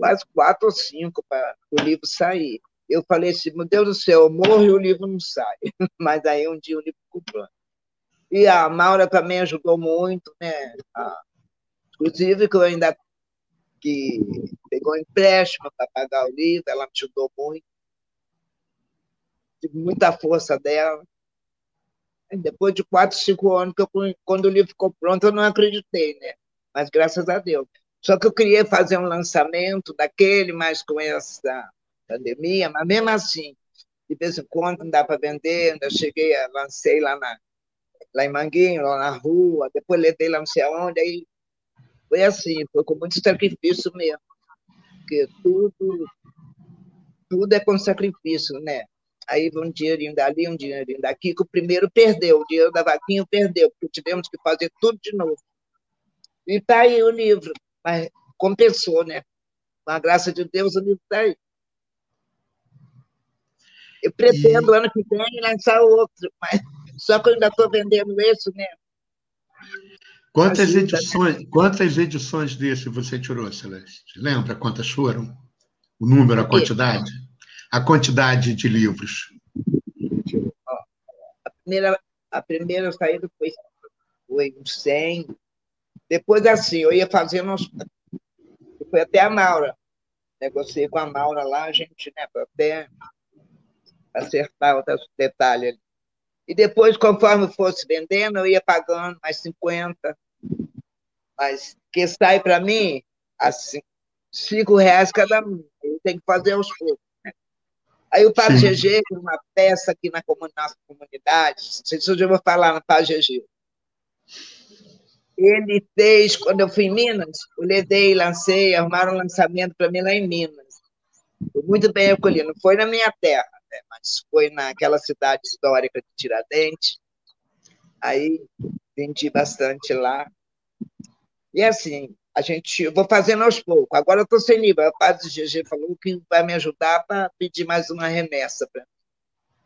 quase quatro ou cinco para o livro sair. Eu falei assim, meu Deus do céu, eu morro e o livro não sai. Mas aí um dia o livro pronto. E a Maura também ajudou muito, né? Inclusive, que eu ainda que pegou empréstimo para pagar o livro, ela me ajudou muito. Tive muita força dela. Depois de quatro, cinco anos, que eu, quando o livro ficou pronto, eu não acreditei, né? Mas graças a Deus. Só que eu queria fazer um lançamento daquele, mas com essa pandemia, mas mesmo assim, de vez em quando não dá para vender, eu cheguei, lancei lá, na, lá em Manguinho, lá na rua, depois levei lá não sei aonde, aí foi assim, foi com muito sacrifício mesmo. Porque tudo, tudo é com sacrifício, né? Aí um dinheirinho dali, um dinheirinho daqui, que o primeiro perdeu, o dinheiro da vaquinha perdeu, porque tivemos que fazer tudo de novo. E está aí o livro, mas compensou, né? Com a graça de Deus, o livro está aí. Eu pretendo, e... ano que vem, lançar outro, mas só que eu ainda estou vendendo esse, né? Quantas edições, quantas edições desse você tirou, Celeste? Lembra quantas foram? O número, a quantidade? A quantidade de livros. A primeira, a primeira saída foi, foi uns 100. Depois, assim, eu ia fazendo uns. Foi até a Maura. Negociei com a Maura lá, a gente, né, até acertar outros detalhes. E depois, conforme fosse vendendo, eu ia pagando mais 50. Mas que sai para mim, assim, cinco reais cada um. Eu tenho que fazer aos poucos. Né? Aí o Padre GG, uma peça aqui na nossa comunidade, não sei se eu já vou falar no Padre GG. Ele fez, quando eu fui em Minas, eu levei, lancei, arrumaram um lançamento para mim lá em Minas. Foi muito bem acolhido. Não foi na minha terra, né? mas foi naquela cidade histórica de Tiradentes. Aí vendi bastante lá. E assim, a gente, eu vou fazendo aos poucos. Agora eu estou sem nível. O padre GG falou que vai me ajudar para pedir mais uma remessa para mim.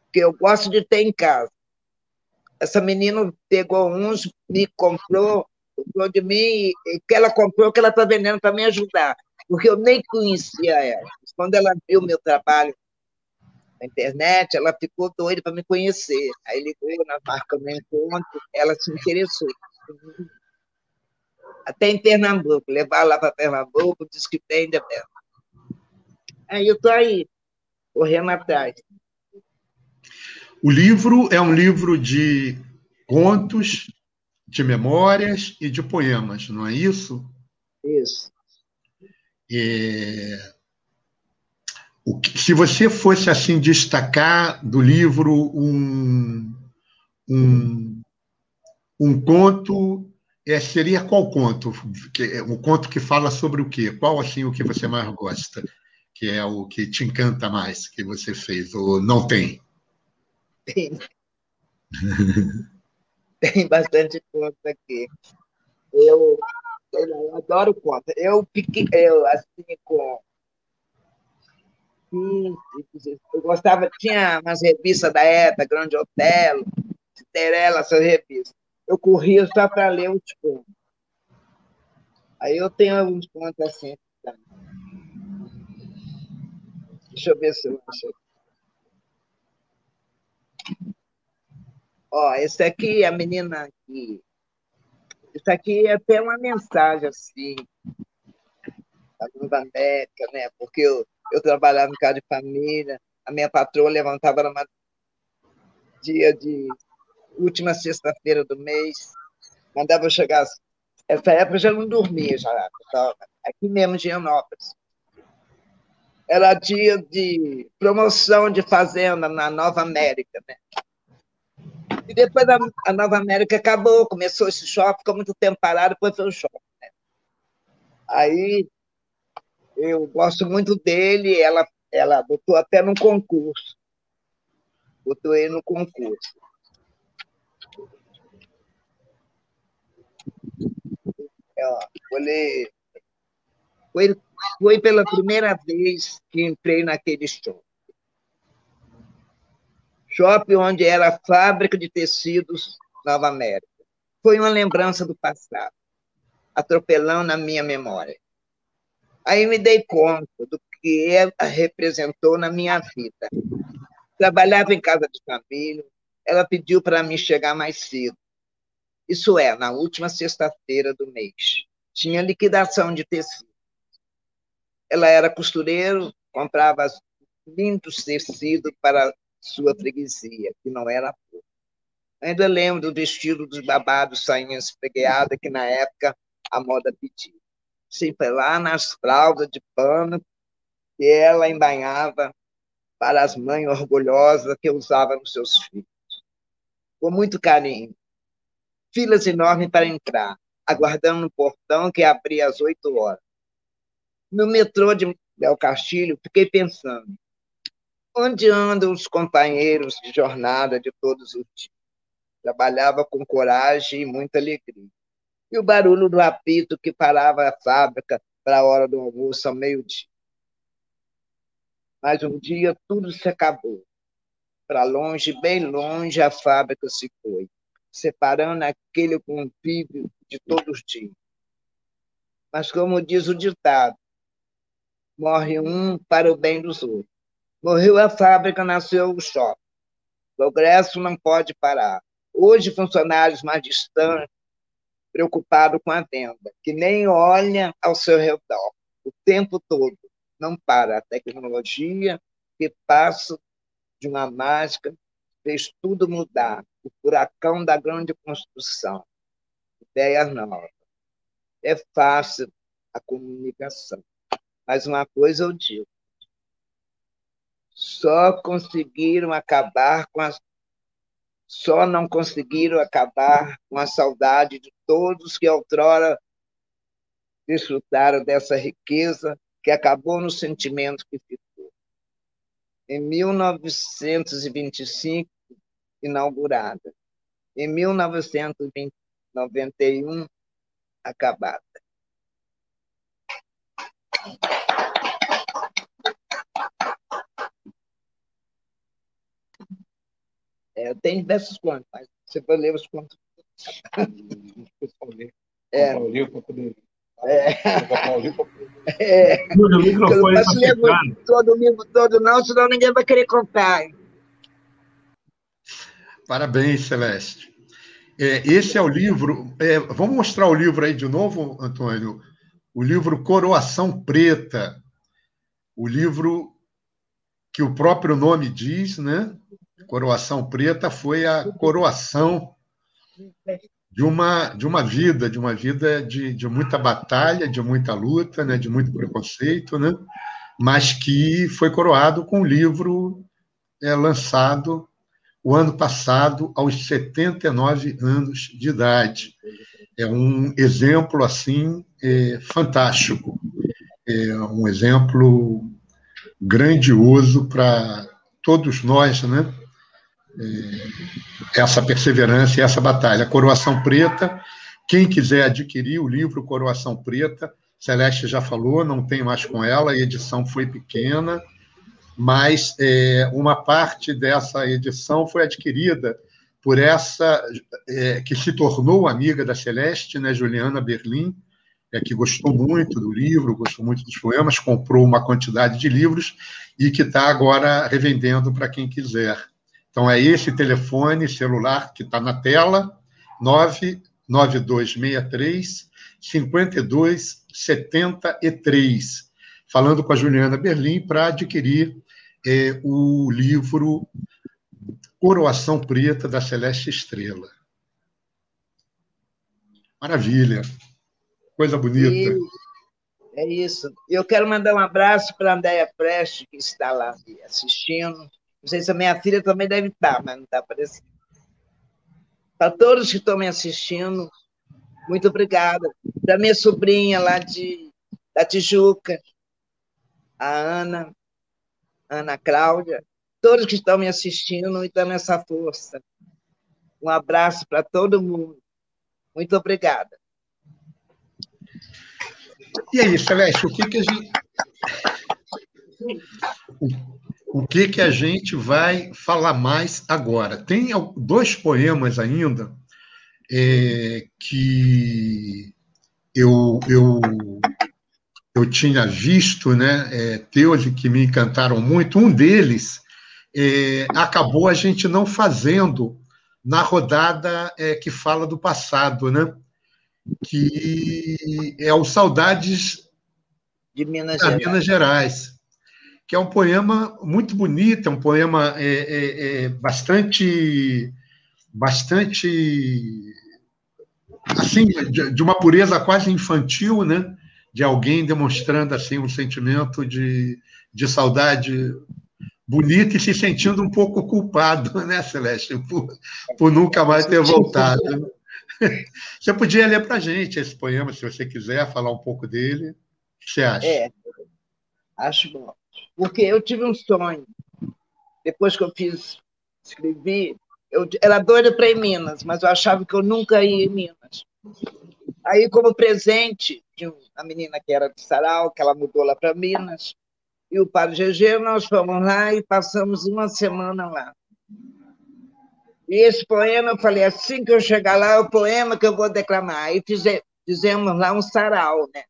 Porque eu gosto de ter em casa. Essa menina pegou uns, me comprou, comprou de mim, que ela comprou, que ela está vendendo para me ajudar. Porque eu nem conhecia ela. Quando ela viu meu trabalho na internet, ela ficou doida para me conhecer. Aí ligou, na marca do encontro, ela se interessou até em Pernambuco, levar lá para Pernambuco, diz que tem de Aí eu estou aí, correndo atrás. O livro é um livro de contos, de memórias e de poemas, não é isso? Isso. É... Que, se você fosse assim destacar do livro um, um, um conto é, seria qual conto? É, o conto que fala sobre o quê? Qual assim o que você mais gosta? Que é o que te encanta mais que você fez ou não tem? Tem. tem bastante conto aqui. Eu, eu adoro conto. Eu, eu assim, com eu gostava, tinha umas revistas da época, Grande Otelo, Cinderela, essas revistas eu corria só para ler os contos. Aí eu tenho alguns contos assim. Deixa eu ver se eu acho. Ó, esse aqui, a menina aqui. Isso aqui é até uma mensagem assim, da América, né? Porque eu, eu trabalhava em casa de família, a minha patroa levantava numa dia de última sexta-feira do mês, mandava eu chegar. Essa época eu já não dormia, já estava aqui mesmo em Gianópolis. Era dia de promoção de fazenda na Nova América, né? E depois a, a Nova América acabou, começou esse shopping, ficou muito tempo parado, depois foi o shopping. Né? Aí eu gosto muito dele, ela, ela botou até no concurso. Botou ele no concurso. ler. Foi, foi pela primeira vez que entrei naquele shopping. Shopping onde era a fábrica de tecidos Nova América. Foi uma lembrança do passado, atropelando a minha memória. Aí me dei conta do que ela representou na minha vida. Trabalhava em casa de família, ela pediu para mim chegar mais cedo. Isso é, na última sexta-feira do mês. Tinha liquidação de tecido. Ela era costureira, comprava lindos tecidos para sua freguesia, que não era pouco. Ainda lembro do vestido dos babados sainhas pregueadas que na época a moda pedia. Sempre lá nas fraldas de pano que ela embanhava para as mães orgulhosas que usava nos seus filhos. Com muito carinho, filas enormes para entrar, aguardando no portão que abria às oito horas. No metrô de Del Castilho, fiquei pensando, onde andam os companheiros de jornada de todos os dias? Trabalhava com coragem e muita alegria. E o barulho do apito que parava a fábrica para a hora do almoço ao meio-dia. Mas um dia tudo se acabou. Para longe, bem longe, a fábrica se foi separando aquele convívio de todos os dias. Mas, como diz o ditado, morre um para o bem dos outros. Morreu a fábrica, nasceu o shopping. O progresso não pode parar. Hoje, funcionários mais distantes, preocupados com a venda, que nem olham ao seu redor o tempo todo. Não para a tecnologia que passa de uma mágica, fez tudo mudar. O furacão da grande construção. Ideias novas. É fácil a comunicação. Mas uma coisa eu digo: só conseguiram acabar com as só não conseguiram acabar com a saudade de todos que outrora desfrutaram dessa riqueza que acabou no sentimento que ficou. Em 1925, inaugurada. Em 1991, acabada. É, eu tenho diversos contos, mas você vai ler os contos. É. É. É. O microfone eu não ler todo o livro todo, não, senão ninguém vai querer comprar. Parabéns, Celeste. É, esse é o livro. É, vamos mostrar o livro aí de novo, Antônio. O livro Coroação Preta. O livro que o próprio nome diz, né? Coroação Preta foi a coroação de uma, de uma vida, de uma vida de, de muita batalha, de muita luta, né, de muito preconceito, né, mas que foi coroado com um livro é, lançado o ano passado, aos 79 anos de idade. É um exemplo, assim, é, fantástico. É um exemplo grandioso para todos nós, né? Essa perseverança e essa batalha. Coroação Preta, quem quiser adquirir o livro Coroação Preta, Celeste já falou, não tem mais com ela, a edição foi pequena, mas é, uma parte dessa edição foi adquirida por essa é, que se tornou amiga da Celeste, né, Juliana Berlim, é, que gostou muito do livro, gostou muito dos poemas, comprou uma quantidade de livros e que está agora revendendo para quem quiser. Então, é esse telefone celular que está na tela, 99263 5273, falando com a Juliana Berlim para adquirir é, o livro Coroação Preta da Celeste Estrela. Maravilha, coisa bonita. É isso. Eu quero mandar um abraço para a Andréia Preste, que está lá assistindo não sei se a minha filha também deve estar, mas não está aparecendo. Para todos que estão me assistindo, muito obrigada. Para minha sobrinha lá de, da Tijuca, a Ana, Ana Cláudia, todos que estão me assistindo e dando essa força. Um abraço para todo mundo. Muito obrigada. E aí, Celeste, o que, que a gente o que, que a gente vai falar mais agora. Tem dois poemas ainda é, que eu, eu, eu tinha visto, né, é, teus que me encantaram muito. Um deles é, acabou a gente não fazendo na rodada é, que fala do passado, né? que é o Saudades de Minas Gerais. Minas Gerais que é um poema muito bonito, é um poema é, é, é bastante, bastante, assim, de, de, uma pureza quase infantil, né? De alguém demonstrando assim um sentimento de, de saudade bonita e se sentindo um pouco culpado, né, Celeste, por, por nunca mais ter voltado. Você podia ler para a gente esse poema, se você quiser, falar um pouco dele. O que você acha? É, acho bom. Porque eu tive um sonho. Depois que eu fiz, escrevi, eu era doida para ir em Minas, mas eu achava que eu nunca ia em Minas. Aí, como presente de uma menina que era de Sarau, que ela mudou lá para Minas, e o padre GG, nós fomos lá e passamos uma semana lá. E esse poema, eu falei, assim que eu chegar lá, é o poema que eu vou declamar. Aí fizemos lá um sarau, né?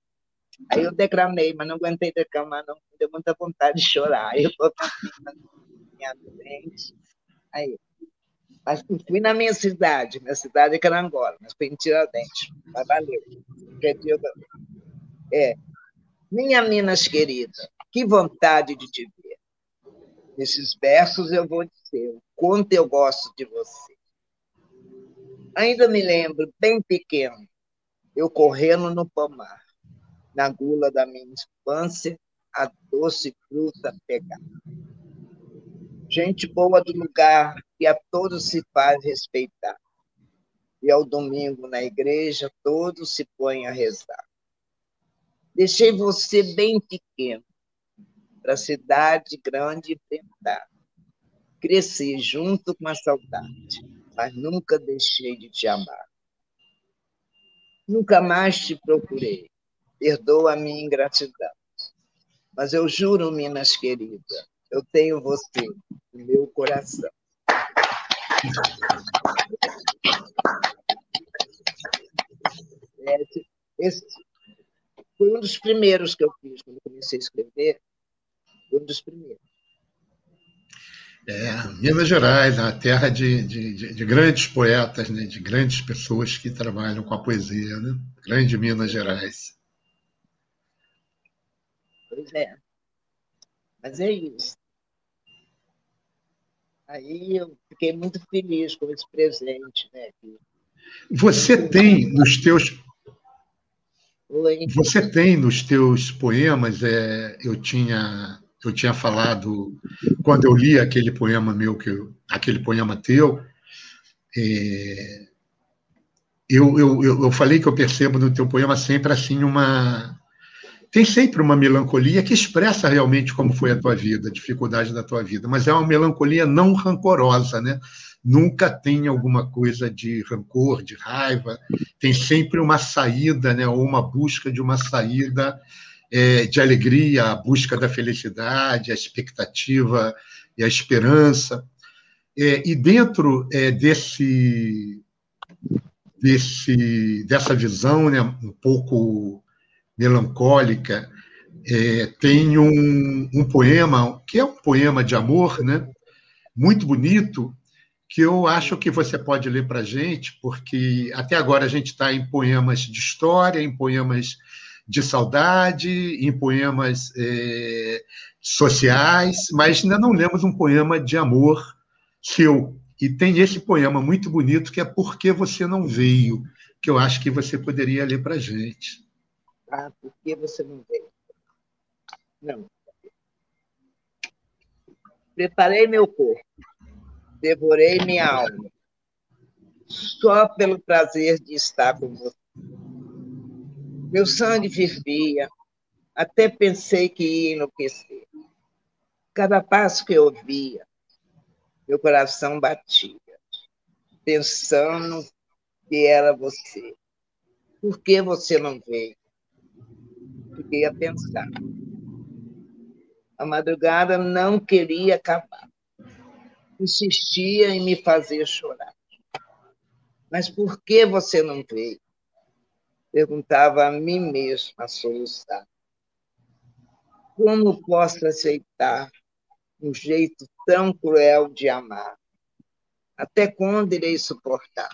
Aí eu declamei, mas não aguentei declamar, não. Me deu muita vontade de chorar. Eu na minha frente. Aí. Mas fui na minha cidade, minha cidade é Carangola, mas fui em Tiradentes. Mas valeu. É. Minha Minas querida, que vontade de te ver. Nesses versos eu vou dizer o quanto eu gosto de você. Ainda me lembro, bem pequeno, eu correndo no pomar, na gula da minha infância, a doce fruta pegar. Gente boa do lugar que a todos se faz respeitar. E ao domingo na igreja todos se põem a rezar. Deixei você bem pequeno, para a cidade grande enfrentar. Cresci junto com a saudade, mas nunca deixei de te amar. Nunca mais te procurei, perdoa a minha ingratidão. Mas eu juro, Minas querida, eu tenho você no meu coração. Esse, esse foi um dos primeiros que eu fiz quando comecei a escrever um dos primeiros. É, Minas Gerais, a terra de, de, de, grandes poetas, né, de grandes pessoas que trabalham com a poesia, né? Grande Minas Gerais. Pois é. Mas é isso. Aí eu fiquei muito feliz com esse presente, né? Você tem nos teus Oi. Você tem nos teus poemas, é, eu tinha eu tinha falado quando eu li aquele poema meu, que eu, aquele poema teu, é, eu, eu, eu falei que eu percebo no teu poema sempre assim uma tem sempre uma melancolia que expressa realmente como foi a tua vida, a dificuldade da tua vida, mas é uma melancolia não rancorosa, né? Nunca tem alguma coisa de rancor, de raiva, tem sempre uma saída, né? Ou uma busca de uma saída é, de alegria, a busca da felicidade, a expectativa e a esperança. É, e dentro é, desse, desse, dessa visão né, um pouco melancólica, é, tem um, um, poema, que é um poema de amor, né, muito bonito, que eu acho que você pode ler para a gente, porque até agora a gente está em poemas de história, em poemas de saudade, em poemas é, sociais, mas ainda não lemos um poema de amor seu. E tem esse poema muito bonito que é Por que Você Não Veio, que eu acho que você poderia ler para a gente. Ah, por que você não veio? Não. Preparei meu corpo, devorei minha alma, só pelo prazer de estar com você. Meu sangue fervia, até pensei que ia enlouquecer. Cada passo que eu ouvia, meu coração batia, pensando que era você. Por que você não veio? Fiquei a pensar. A madrugada não queria acabar. Insistia em me fazer chorar. Mas por que você não veio? perguntava a mim mesma a soluçar. Como posso aceitar um jeito tão cruel de amar? Até quando irei suportar?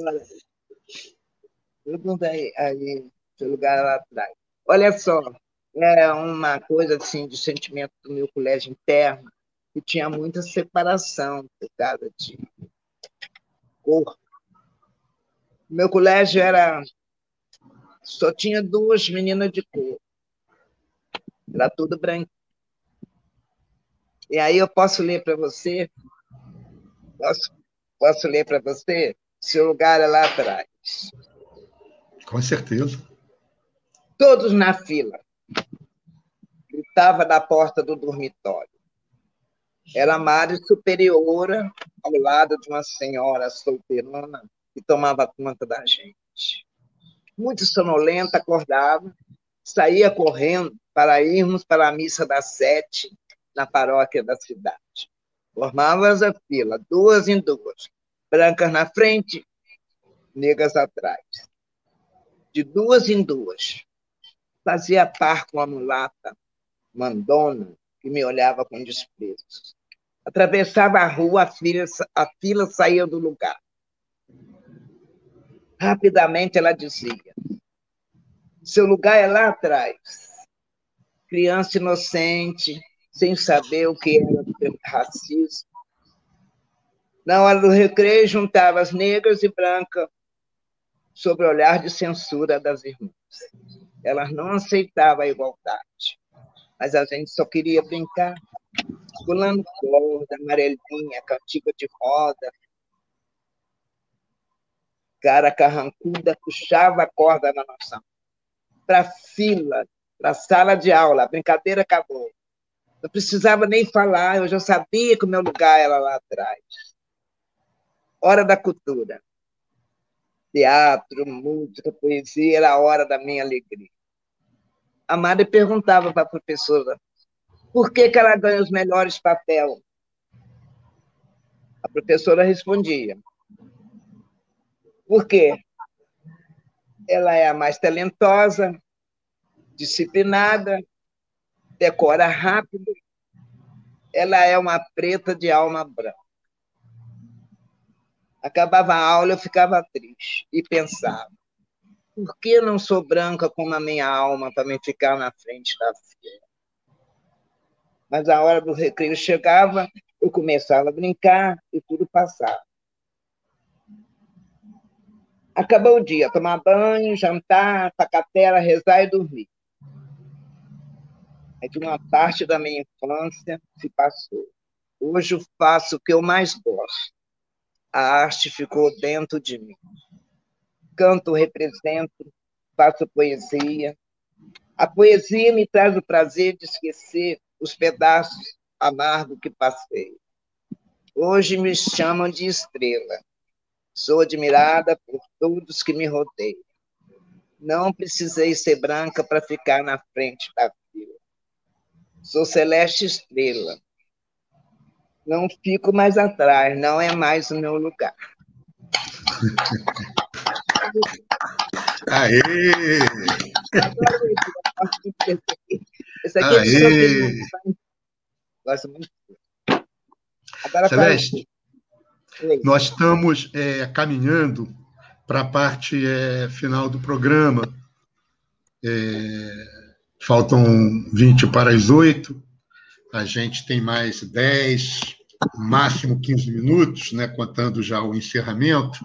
Agora, pergunta aí, aí, seu lugar lá atrás. Olha só, é uma coisa assim de sentimento do meu colégio interno que tinha muita separação por causa de cor. Meu colégio era só tinha duas meninas de cor. Era tudo branco. E aí eu posso ler para você? Posso, posso ler para você? Seu lugar é lá atrás. Com certeza. Todos na fila. Gritava na porta do dormitório. Era a Mari superiora ao lado de uma senhora solteirona que tomava conta da gente. Muito sonolenta, acordava, saía correndo para irmos para a missa das sete na paróquia da cidade. Formávamos a fila, duas em duas, brancas na frente, negras atrás. De duas em duas. Fazia par com a mulata, mandona, que me olhava com desprezo. Atravessava a rua, a fila, a fila saía do lugar. Rapidamente ela dizia: Seu lugar é lá atrás. Criança inocente, sem saber o que era racismo. Na hora do recreio, juntava as negras e brancas sob o olhar de censura das irmãs. Elas não aceitavam a igualdade, mas a gente só queria brincar, pulando corda, amarelinha, cantiga de roda. Cara carrancuda puxava a corda na nossa para fila, para sala de aula. A brincadeira acabou. Não precisava nem falar, eu já sabia que o meu lugar era lá atrás. Hora da cultura teatro, música, poesia, era a hora da minha alegria. A Mari perguntava para a professora por que, que ela ganha os melhores papéis. A professora respondia, por quê? Ela é a mais talentosa, disciplinada, decora rápido, ela é uma preta de alma branca. Acabava a aula, eu ficava triste e pensava: por que não sou branca como a minha alma para me ficar na frente da fila? Mas a hora do recreio chegava, eu começava a brincar e tudo passava. Acabou o dia, tomar banho, jantar, tacatera, rezar e dormir. É que uma parte da minha infância se passou. Hoje eu faço o que eu mais gosto a arte ficou dentro de mim. Canto, represento, faço poesia. A poesia me traz o prazer de esquecer os pedaços amargos que passei. Hoje me chamam de estrela. Sou admirada por todos que me rodeiam. Não precisei ser branca para ficar na frente da fila. Sou celeste estrela, não fico mais atrás, não é mais o meu lugar. Aê! Esse aqui é Aê! é Gosto muito. Agora, Celeste, nós estamos é, caminhando para a parte é, final do programa. É, faltam 20 para as 8. A gente tem mais 10, máximo 15 minutos, né, contando já o encerramento.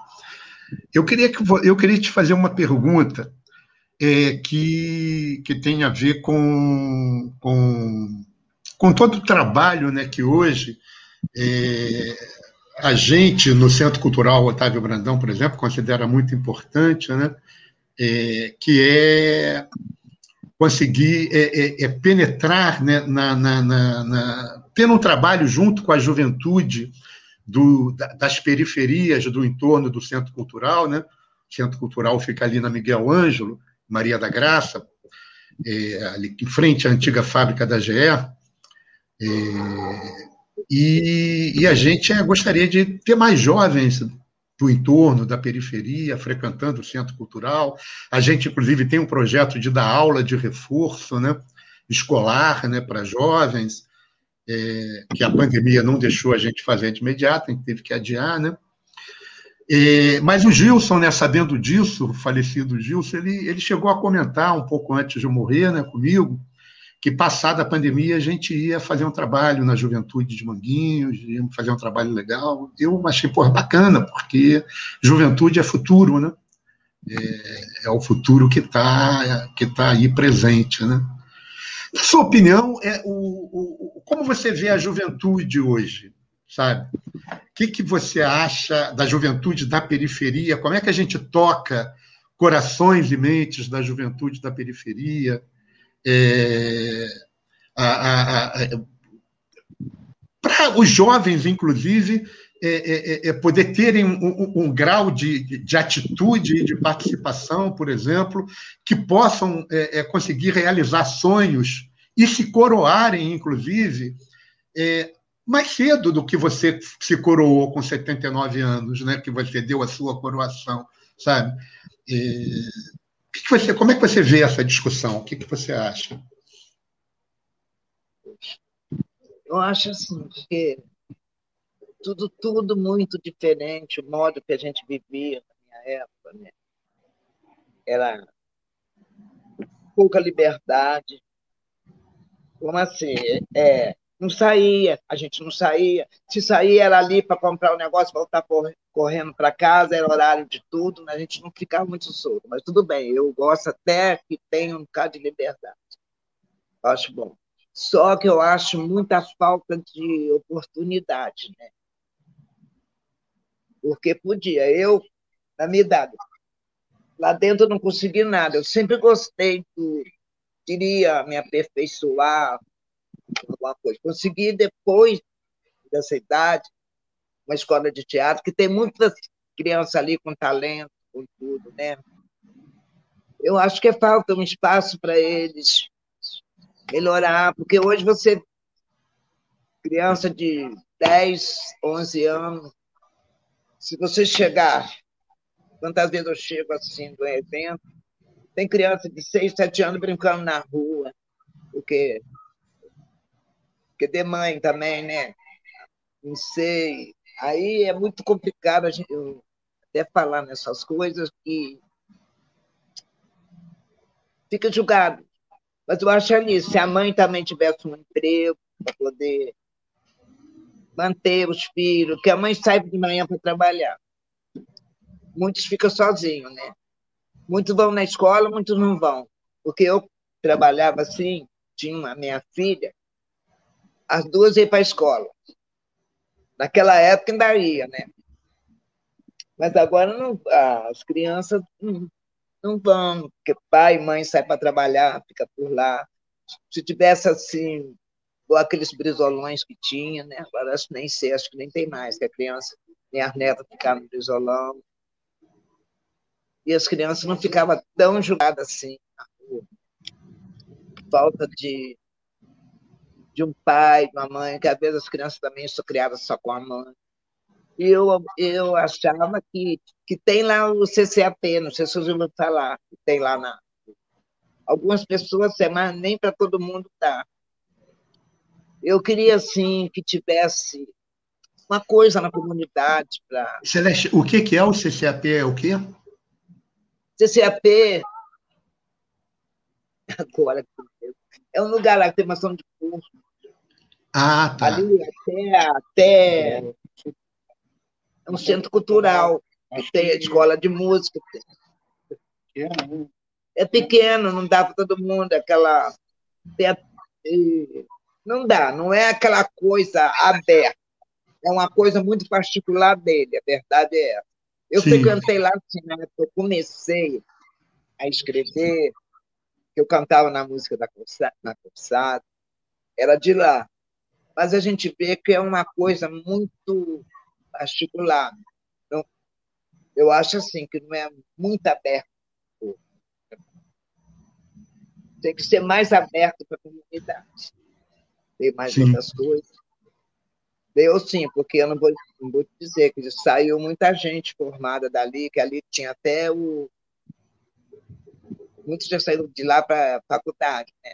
Eu queria, que, eu queria te fazer uma pergunta é, que, que tem a ver com, com, com todo o trabalho né, que hoje é, a gente, no Centro Cultural Otávio Brandão, por exemplo, considera muito importante, né, é, que é conseguir é, é, é penetrar né, na, na, na, na, ter um trabalho junto com a juventude do, das periferias do entorno do Centro Cultural. Né? O Centro Cultural fica ali na Miguel Ângelo, Maria da Graça, é, ali em frente à antiga fábrica da GE. É, e, e, a gente é, gostaria de ter mais jovens do entorno, da periferia, frequentando o centro cultural. A gente, inclusive, tem um projeto de dar aula de reforço né, escolar né, para jovens, é, que a pandemia não deixou a gente fazer de imediato, a gente teve que adiar. Né? É, mas o Gilson, né, sabendo disso, o falecido Gilson, ele, ele chegou a comentar um pouco antes de eu morrer né, comigo, que passada a pandemia a gente ia fazer um trabalho na juventude de Manguinhos, ia fazer um trabalho legal. Eu achei pô, bacana, porque juventude é futuro, né? É, é o futuro que está que tá aí presente, né? Na sua opinião, é o, o, como você vê a juventude hoje, sabe? O que, que você acha da juventude da periferia? Como é que a gente toca corações e mentes da juventude da periferia? é, para os jovens, inclusive, é, é, é, é poder terem um, um, um grau de, de, atitude e de participação, por exemplo, que possam é, conseguir realizar sonhos e se coroarem, inclusive, mais cedo do que você se coroou com 79 anos, né? que você deu a sua coroação, sabe? que você, como é que você vê essa discussão? O que, que você acha? Eu acho assim, porque tudo, tudo muito diferente, o modo que a gente vivia na minha época, né? Era pouca liberdade. Como assim? É, não saía, a gente não saía. Se saía, era ali para comprar o um negócio, voltar correndo para casa, era horário de tudo, né? a gente não ficava muito solto. Mas tudo bem, eu gosto até que tenha um bocado de liberdade. Acho bom. Só que eu acho muita falta de oportunidade, né? Porque podia. Eu, na minha idade, lá dentro não consegui nada. Eu sempre gostei do. Queria me aperfeiçoar, alguma coisa. Consegui, depois dessa idade, uma escola de teatro, que tem muitas crianças ali com talento, com tudo, né? Eu acho que falta um espaço para eles melhorar, porque hoje você, criança de 10, 11 anos, se você chegar, quantas vezes eu chego assim do evento, tem criança de 6, 7 anos brincando na rua, porque, porque de mãe também, né? Não sei. Aí é muito complicado a gente, até falar nessas coisas que fica julgado. Mas eu acho ali, se a mãe também tivesse um emprego para poder manter os filhos, que a mãe sai de manhã para trabalhar. Muitos ficam sozinhos, né? Muitos vão na escola, muitos não vão. Porque eu trabalhava assim, tinha uma minha filha, as duas iam para a escola. Naquela época ainda ia, né? Mas agora não, as crianças não, não vão, porque pai e mãe saem para trabalhar, fica por lá. Se tivesse assim, aqueles brisolões que tinha, né? Agora acho que nem sei, acho que nem tem mais, que a criança, nem as netas ficavam no brisolão. E as crianças não ficavam tão julgadas assim na rua. Falta de, de um pai, de uma mãe, que às vezes as crianças também são criadas só com a mãe. E eu, eu achava que, que tem lá o CCAP, não sei se vocês vão falar, tem lá na. Algumas pessoas, mas nem para todo mundo tá. Eu queria, assim, que tivesse uma coisa na comunidade para. Celeste, o que, que é o CCAP? É o quê? CCAP. Agora, é um lugar lá que tem uma ação de curso. Ah, tá. Ali até, até é um centro cultural, tem a escola de música. É pequeno, não dá para todo mundo, aquela não dá, não é aquela coisa aberta. É uma coisa muito particular dele, a verdade é essa. Eu Sim. frequentei lá assim, né? eu comecei a escrever, eu cantava na música da na Cursada, era de lá. Mas a gente vê que é uma coisa muito particular. Então, eu acho assim que não é muito aberto. Tem que ser mais aberto para a comunidade tem mais sim. outras coisas. Deu sim, porque eu não vou, não vou dizer que saiu muita gente formada dali, que ali tinha até o. Muitos já saíram de lá para a faculdade, né?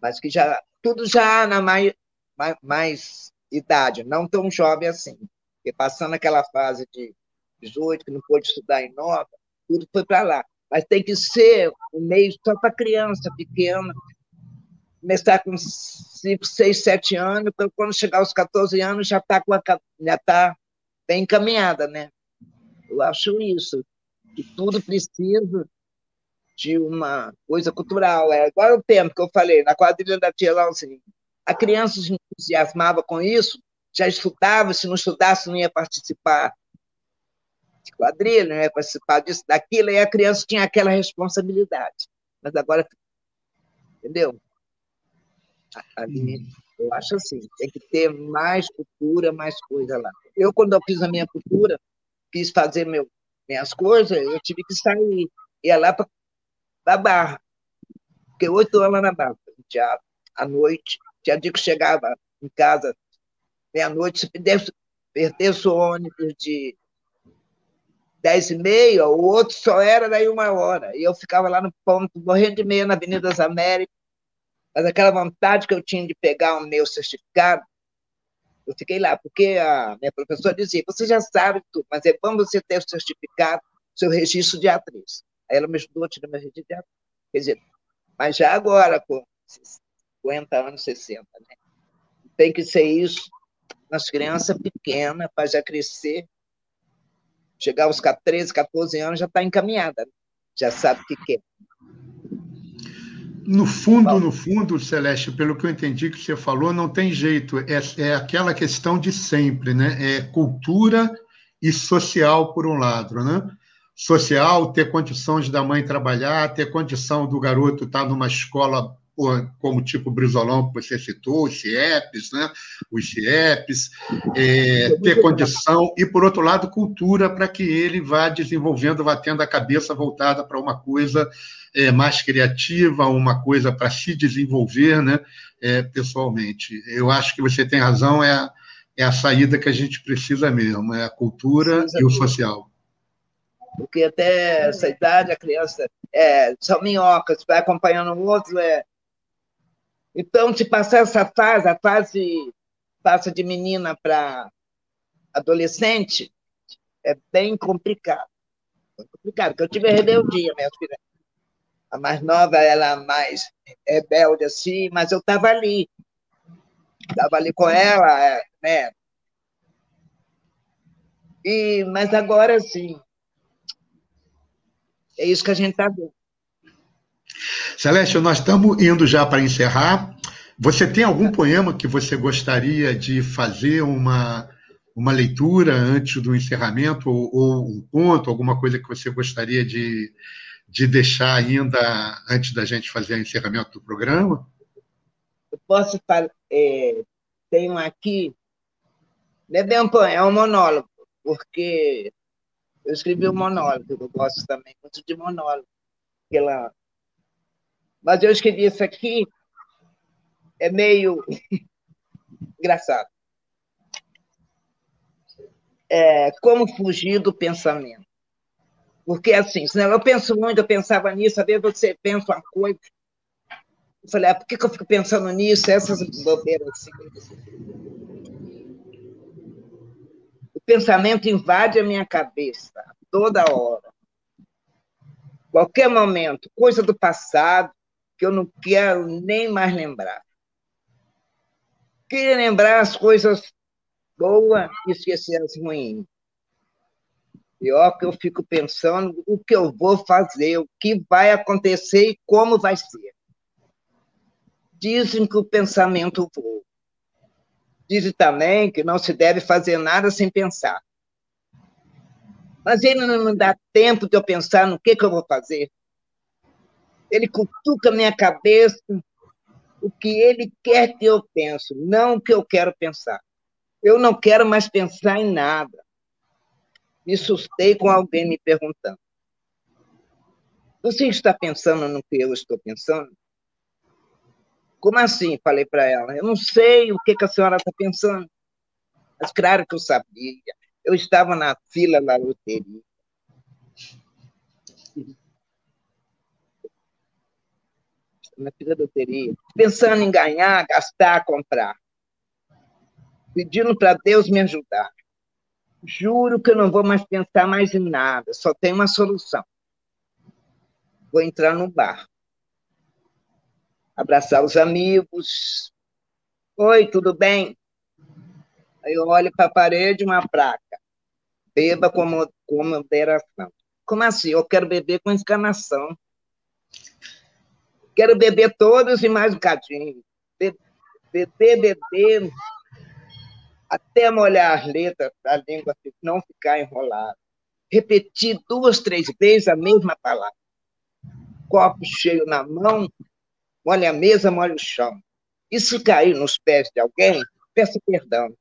Mas que já. Tudo já na mais, mais, mais idade, não tão jovem assim. Porque passando aquela fase de 18, que não pôde estudar em nova, tudo foi para lá. Mas tem que ser um meio só para criança pequena, começar com 5, 6, 7 anos, quando chegar aos 14 anos já está tá bem encaminhada, né? Eu acho isso, que tudo precisa de uma coisa cultural. É agora o tempo que eu falei, na quadrilha da tia Lauzinha, a criança se entusiasmava com isso, já estudava, se não estudasse não ia participar de quadrilha, não ia participar disso, daquilo, e a criança tinha aquela responsabilidade. Mas agora, entendeu? Ali. Eu acho assim, tem que ter mais cultura, mais coisa lá. Eu, quando eu fiz a minha cultura, quis fazer meu, minhas coisas, eu tive que sair, ia lá para a Barra. Fiquei oito lá na Barra, teatro, à noite. Tinha dia que chegava em casa meia-noite, se o ônibus de dez e meia, o outro só era daí uma hora. E eu ficava lá no ponto, morrendo de meia na Avenida das Américas, mas aquela vontade que eu tinha de pegar o meu certificado, eu fiquei lá, porque a minha professora dizia: você já sabe tudo, mas é bom você ter o certificado, seu registro de atriz. Aí ela me ajudou a tirar meu registro de atriz. Quer dizer, Mas já agora, com 50 anos, 60, né? Tem que ser isso nas crianças pequenas, para já crescer. Chegar aos 13, 14 anos, já está encaminhada, né? já sabe o que quer. No fundo, no fundo, Celeste, pelo que eu entendi que você falou, não tem jeito. É, é aquela questão de sempre, né? É cultura e social, por um lado, né? Social, ter condições da mãe trabalhar, ter condição do garoto estar numa escola como tipo Brizolão, que você citou, os CIEPs, né? os CIEPs, é, ter condição, e, por outro lado, cultura, para que ele vá desenvolvendo, vá tendo a cabeça voltada para uma coisa é, mais criativa, uma coisa para se desenvolver né? É, pessoalmente. Eu acho que você tem razão, é a, é a saída que a gente precisa mesmo, é a cultura e o social. Porque até essa idade a criança é, são minhocas, vai acompanhando o outro, é, então, se passar essa fase, a fase passa de menina para adolescente, é bem complicado. É complicado, porque eu tive rebeldia, minha filha. A mais nova, ela mais rebelde assim, mas eu estava ali. Estava ali com ela, é, né? E, mas agora sim. É isso que a gente está vendo. Celeste, nós estamos indo já para encerrar. Você tem algum poema que você gostaria de fazer uma, uma leitura antes do encerramento, ou, ou um conto, alguma coisa que você gostaria de, de deixar ainda antes da gente fazer o encerramento do programa? Eu posso falar, é, tenho aqui, não é um é um monólogo, porque eu escrevi um monólogo, eu gosto também muito de monólogo, pela mas eu escrevi isso aqui, é meio engraçado. É, como fugir do pensamento. Porque, assim, senão eu penso muito, eu pensava nisso, às vezes você pensa uma coisa. Eu falei, ah, por que, que eu fico pensando nisso? Essas bobeiras assim. O pensamento invade a minha cabeça toda hora. Qualquer momento, coisa do passado, que eu não quero nem mais lembrar. Queria lembrar as coisas boas e esquecer as ruins. Pior que eu fico pensando o que eu vou fazer, o que vai acontecer e como vai ser. Dizem que o pensamento voa. Dizem também que não se deve fazer nada sem pensar. Mas ele não me dá tempo de eu pensar no que, que eu vou fazer ele cutuca minha cabeça o que ele quer que eu pense, não o que eu quero pensar. Eu não quero mais pensar em nada. Me assustei com alguém me perguntando. Você está pensando no que eu estou pensando? Como assim? Falei para ela. Eu não sei o que, que a senhora está pensando. Mas claro que eu sabia. Eu estava na fila da loteria. Na fila da loteria, pensando em ganhar, gastar, comprar. Pedindo para Deus me ajudar. Juro que eu não vou mais pensar mais em nada, só tem uma solução. Vou entrar no bar. Abraçar os amigos. Oi, tudo bem? Aí eu olho para a parede uma placa. Beba com, moderação. Como assim? Eu quero beber com encarnação. Quero beber todos e mais um cadinho. Beber, beber, até molhar as letras da língua, não ficar enrolado. Repetir duas, três vezes a mesma palavra. Copo cheio na mão, molha a mesa, molha o chão. E se cair nos pés de alguém, peça perdão.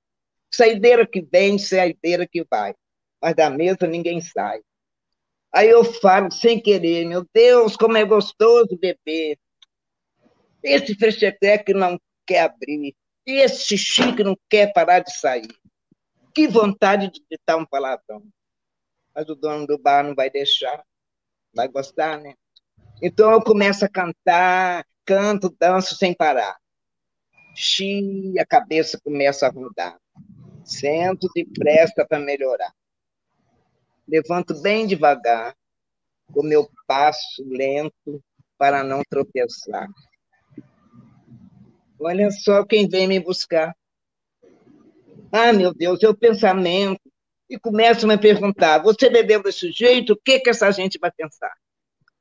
Saideira que vem, saideira que vai. Mas da mesa ninguém sai. Aí eu falo sem querer, meu Deus, como é gostoso beber. Esse frechetec que não quer abrir, esse xixi que não quer parar de sair. Que vontade de ditar um palavrão. Mas o dono do bar não vai deixar. Vai gostar, né? Então eu começo a cantar, canto, danço sem parar. Xi, a cabeça começa a rodar. Sento depressa para melhorar. Levanto bem devagar, com meu passo lento, para não tropeçar. Olha só quem vem me buscar. Ah, meu Deus, é o pensamento. E começa a me perguntar: você bebeu desse jeito? O que, que essa gente vai pensar?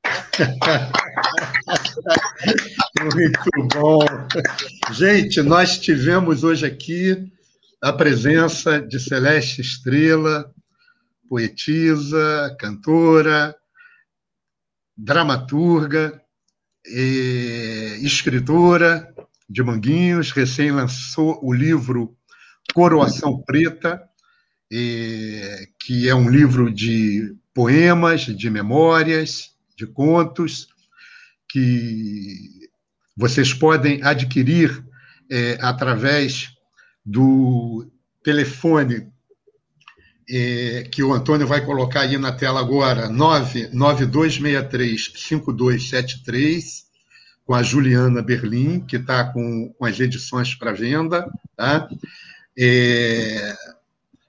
Muito bom. Gente, nós tivemos hoje aqui a presença de Celeste Estrela, poetisa, cantora, dramaturga, escritora de Manguinhos, recém lançou o livro Coroação Preta, que é um livro de poemas, de memórias, de contos, que vocês podem adquirir é, através do telefone é, que o Antônio vai colocar aí na tela agora, 99263-5273, com a Juliana Berlim, que está com, com, as edições para venda. Tá? É,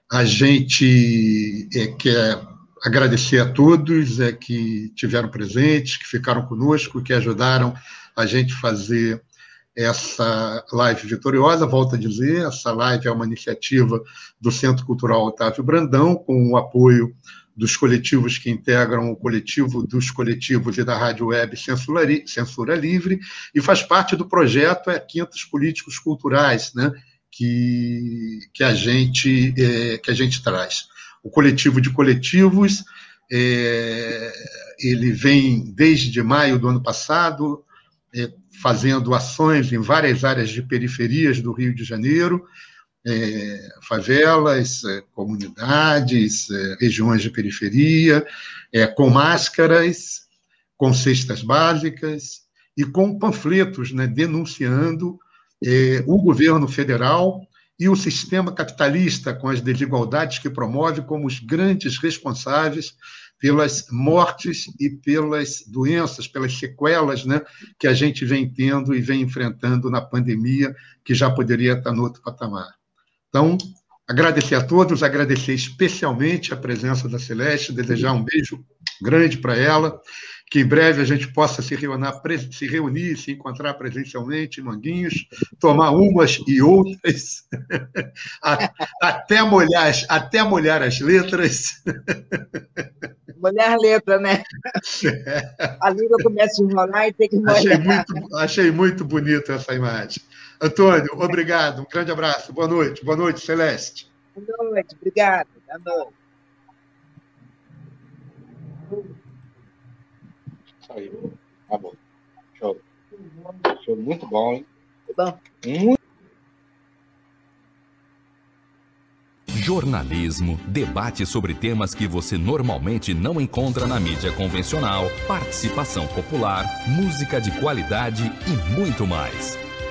a gente é, quer agradecer a todos é, que tiveram presentes, que ficaram conosco, que ajudaram a gente fazer essa live vitoriosa, volto a dizer, essa live é uma iniciativa do Centro Cultural Otávio Brandão, com o apoio dos coletivos que integram o coletivo dos coletivos e da Rádio Web Censura, Censura Livre, e faz parte do projeto é, Quintos Políticos Culturais, né, que, que, a gente, é, que a gente traz. O coletivo de coletivos, é, ele vem desde maio do ano passado, é, fazendo ações em várias áreas de periferias do Rio de Janeiro, é, favelas, é, comunidades, é, regiões de periferia, é, com máscaras, com cestas básicas e com panfletos né, denunciando é, o governo federal e o sistema capitalista, com as desigualdades que promove, como os grandes responsáveis pelas mortes e pelas doenças, pelas sequelas né, que a gente vem tendo e vem enfrentando na pandemia, que já poderia estar no outro patamar. Então, agradecer a todos, agradecer especialmente a presença da Celeste, desejar um beijo grande para ela, que em breve a gente possa se reunir, se reunir, se encontrar presencialmente em Manguinhos, tomar umas e outras, até molhar, até molhar as letras. Molhar letra, né? É. A língua começa a enrolar e tem que molhar. Achei muito, achei muito bonita essa imagem. Antônio, obrigado, um grande abraço, boa noite, boa noite, Celeste. Boa noite, obrigado, boa noite. Saiu. Tá bom. Show. Show muito bom, hein? Tá bom. Muito jornalismo, debate sobre temas que você normalmente não encontra na mídia convencional, participação popular, música de qualidade e muito mais.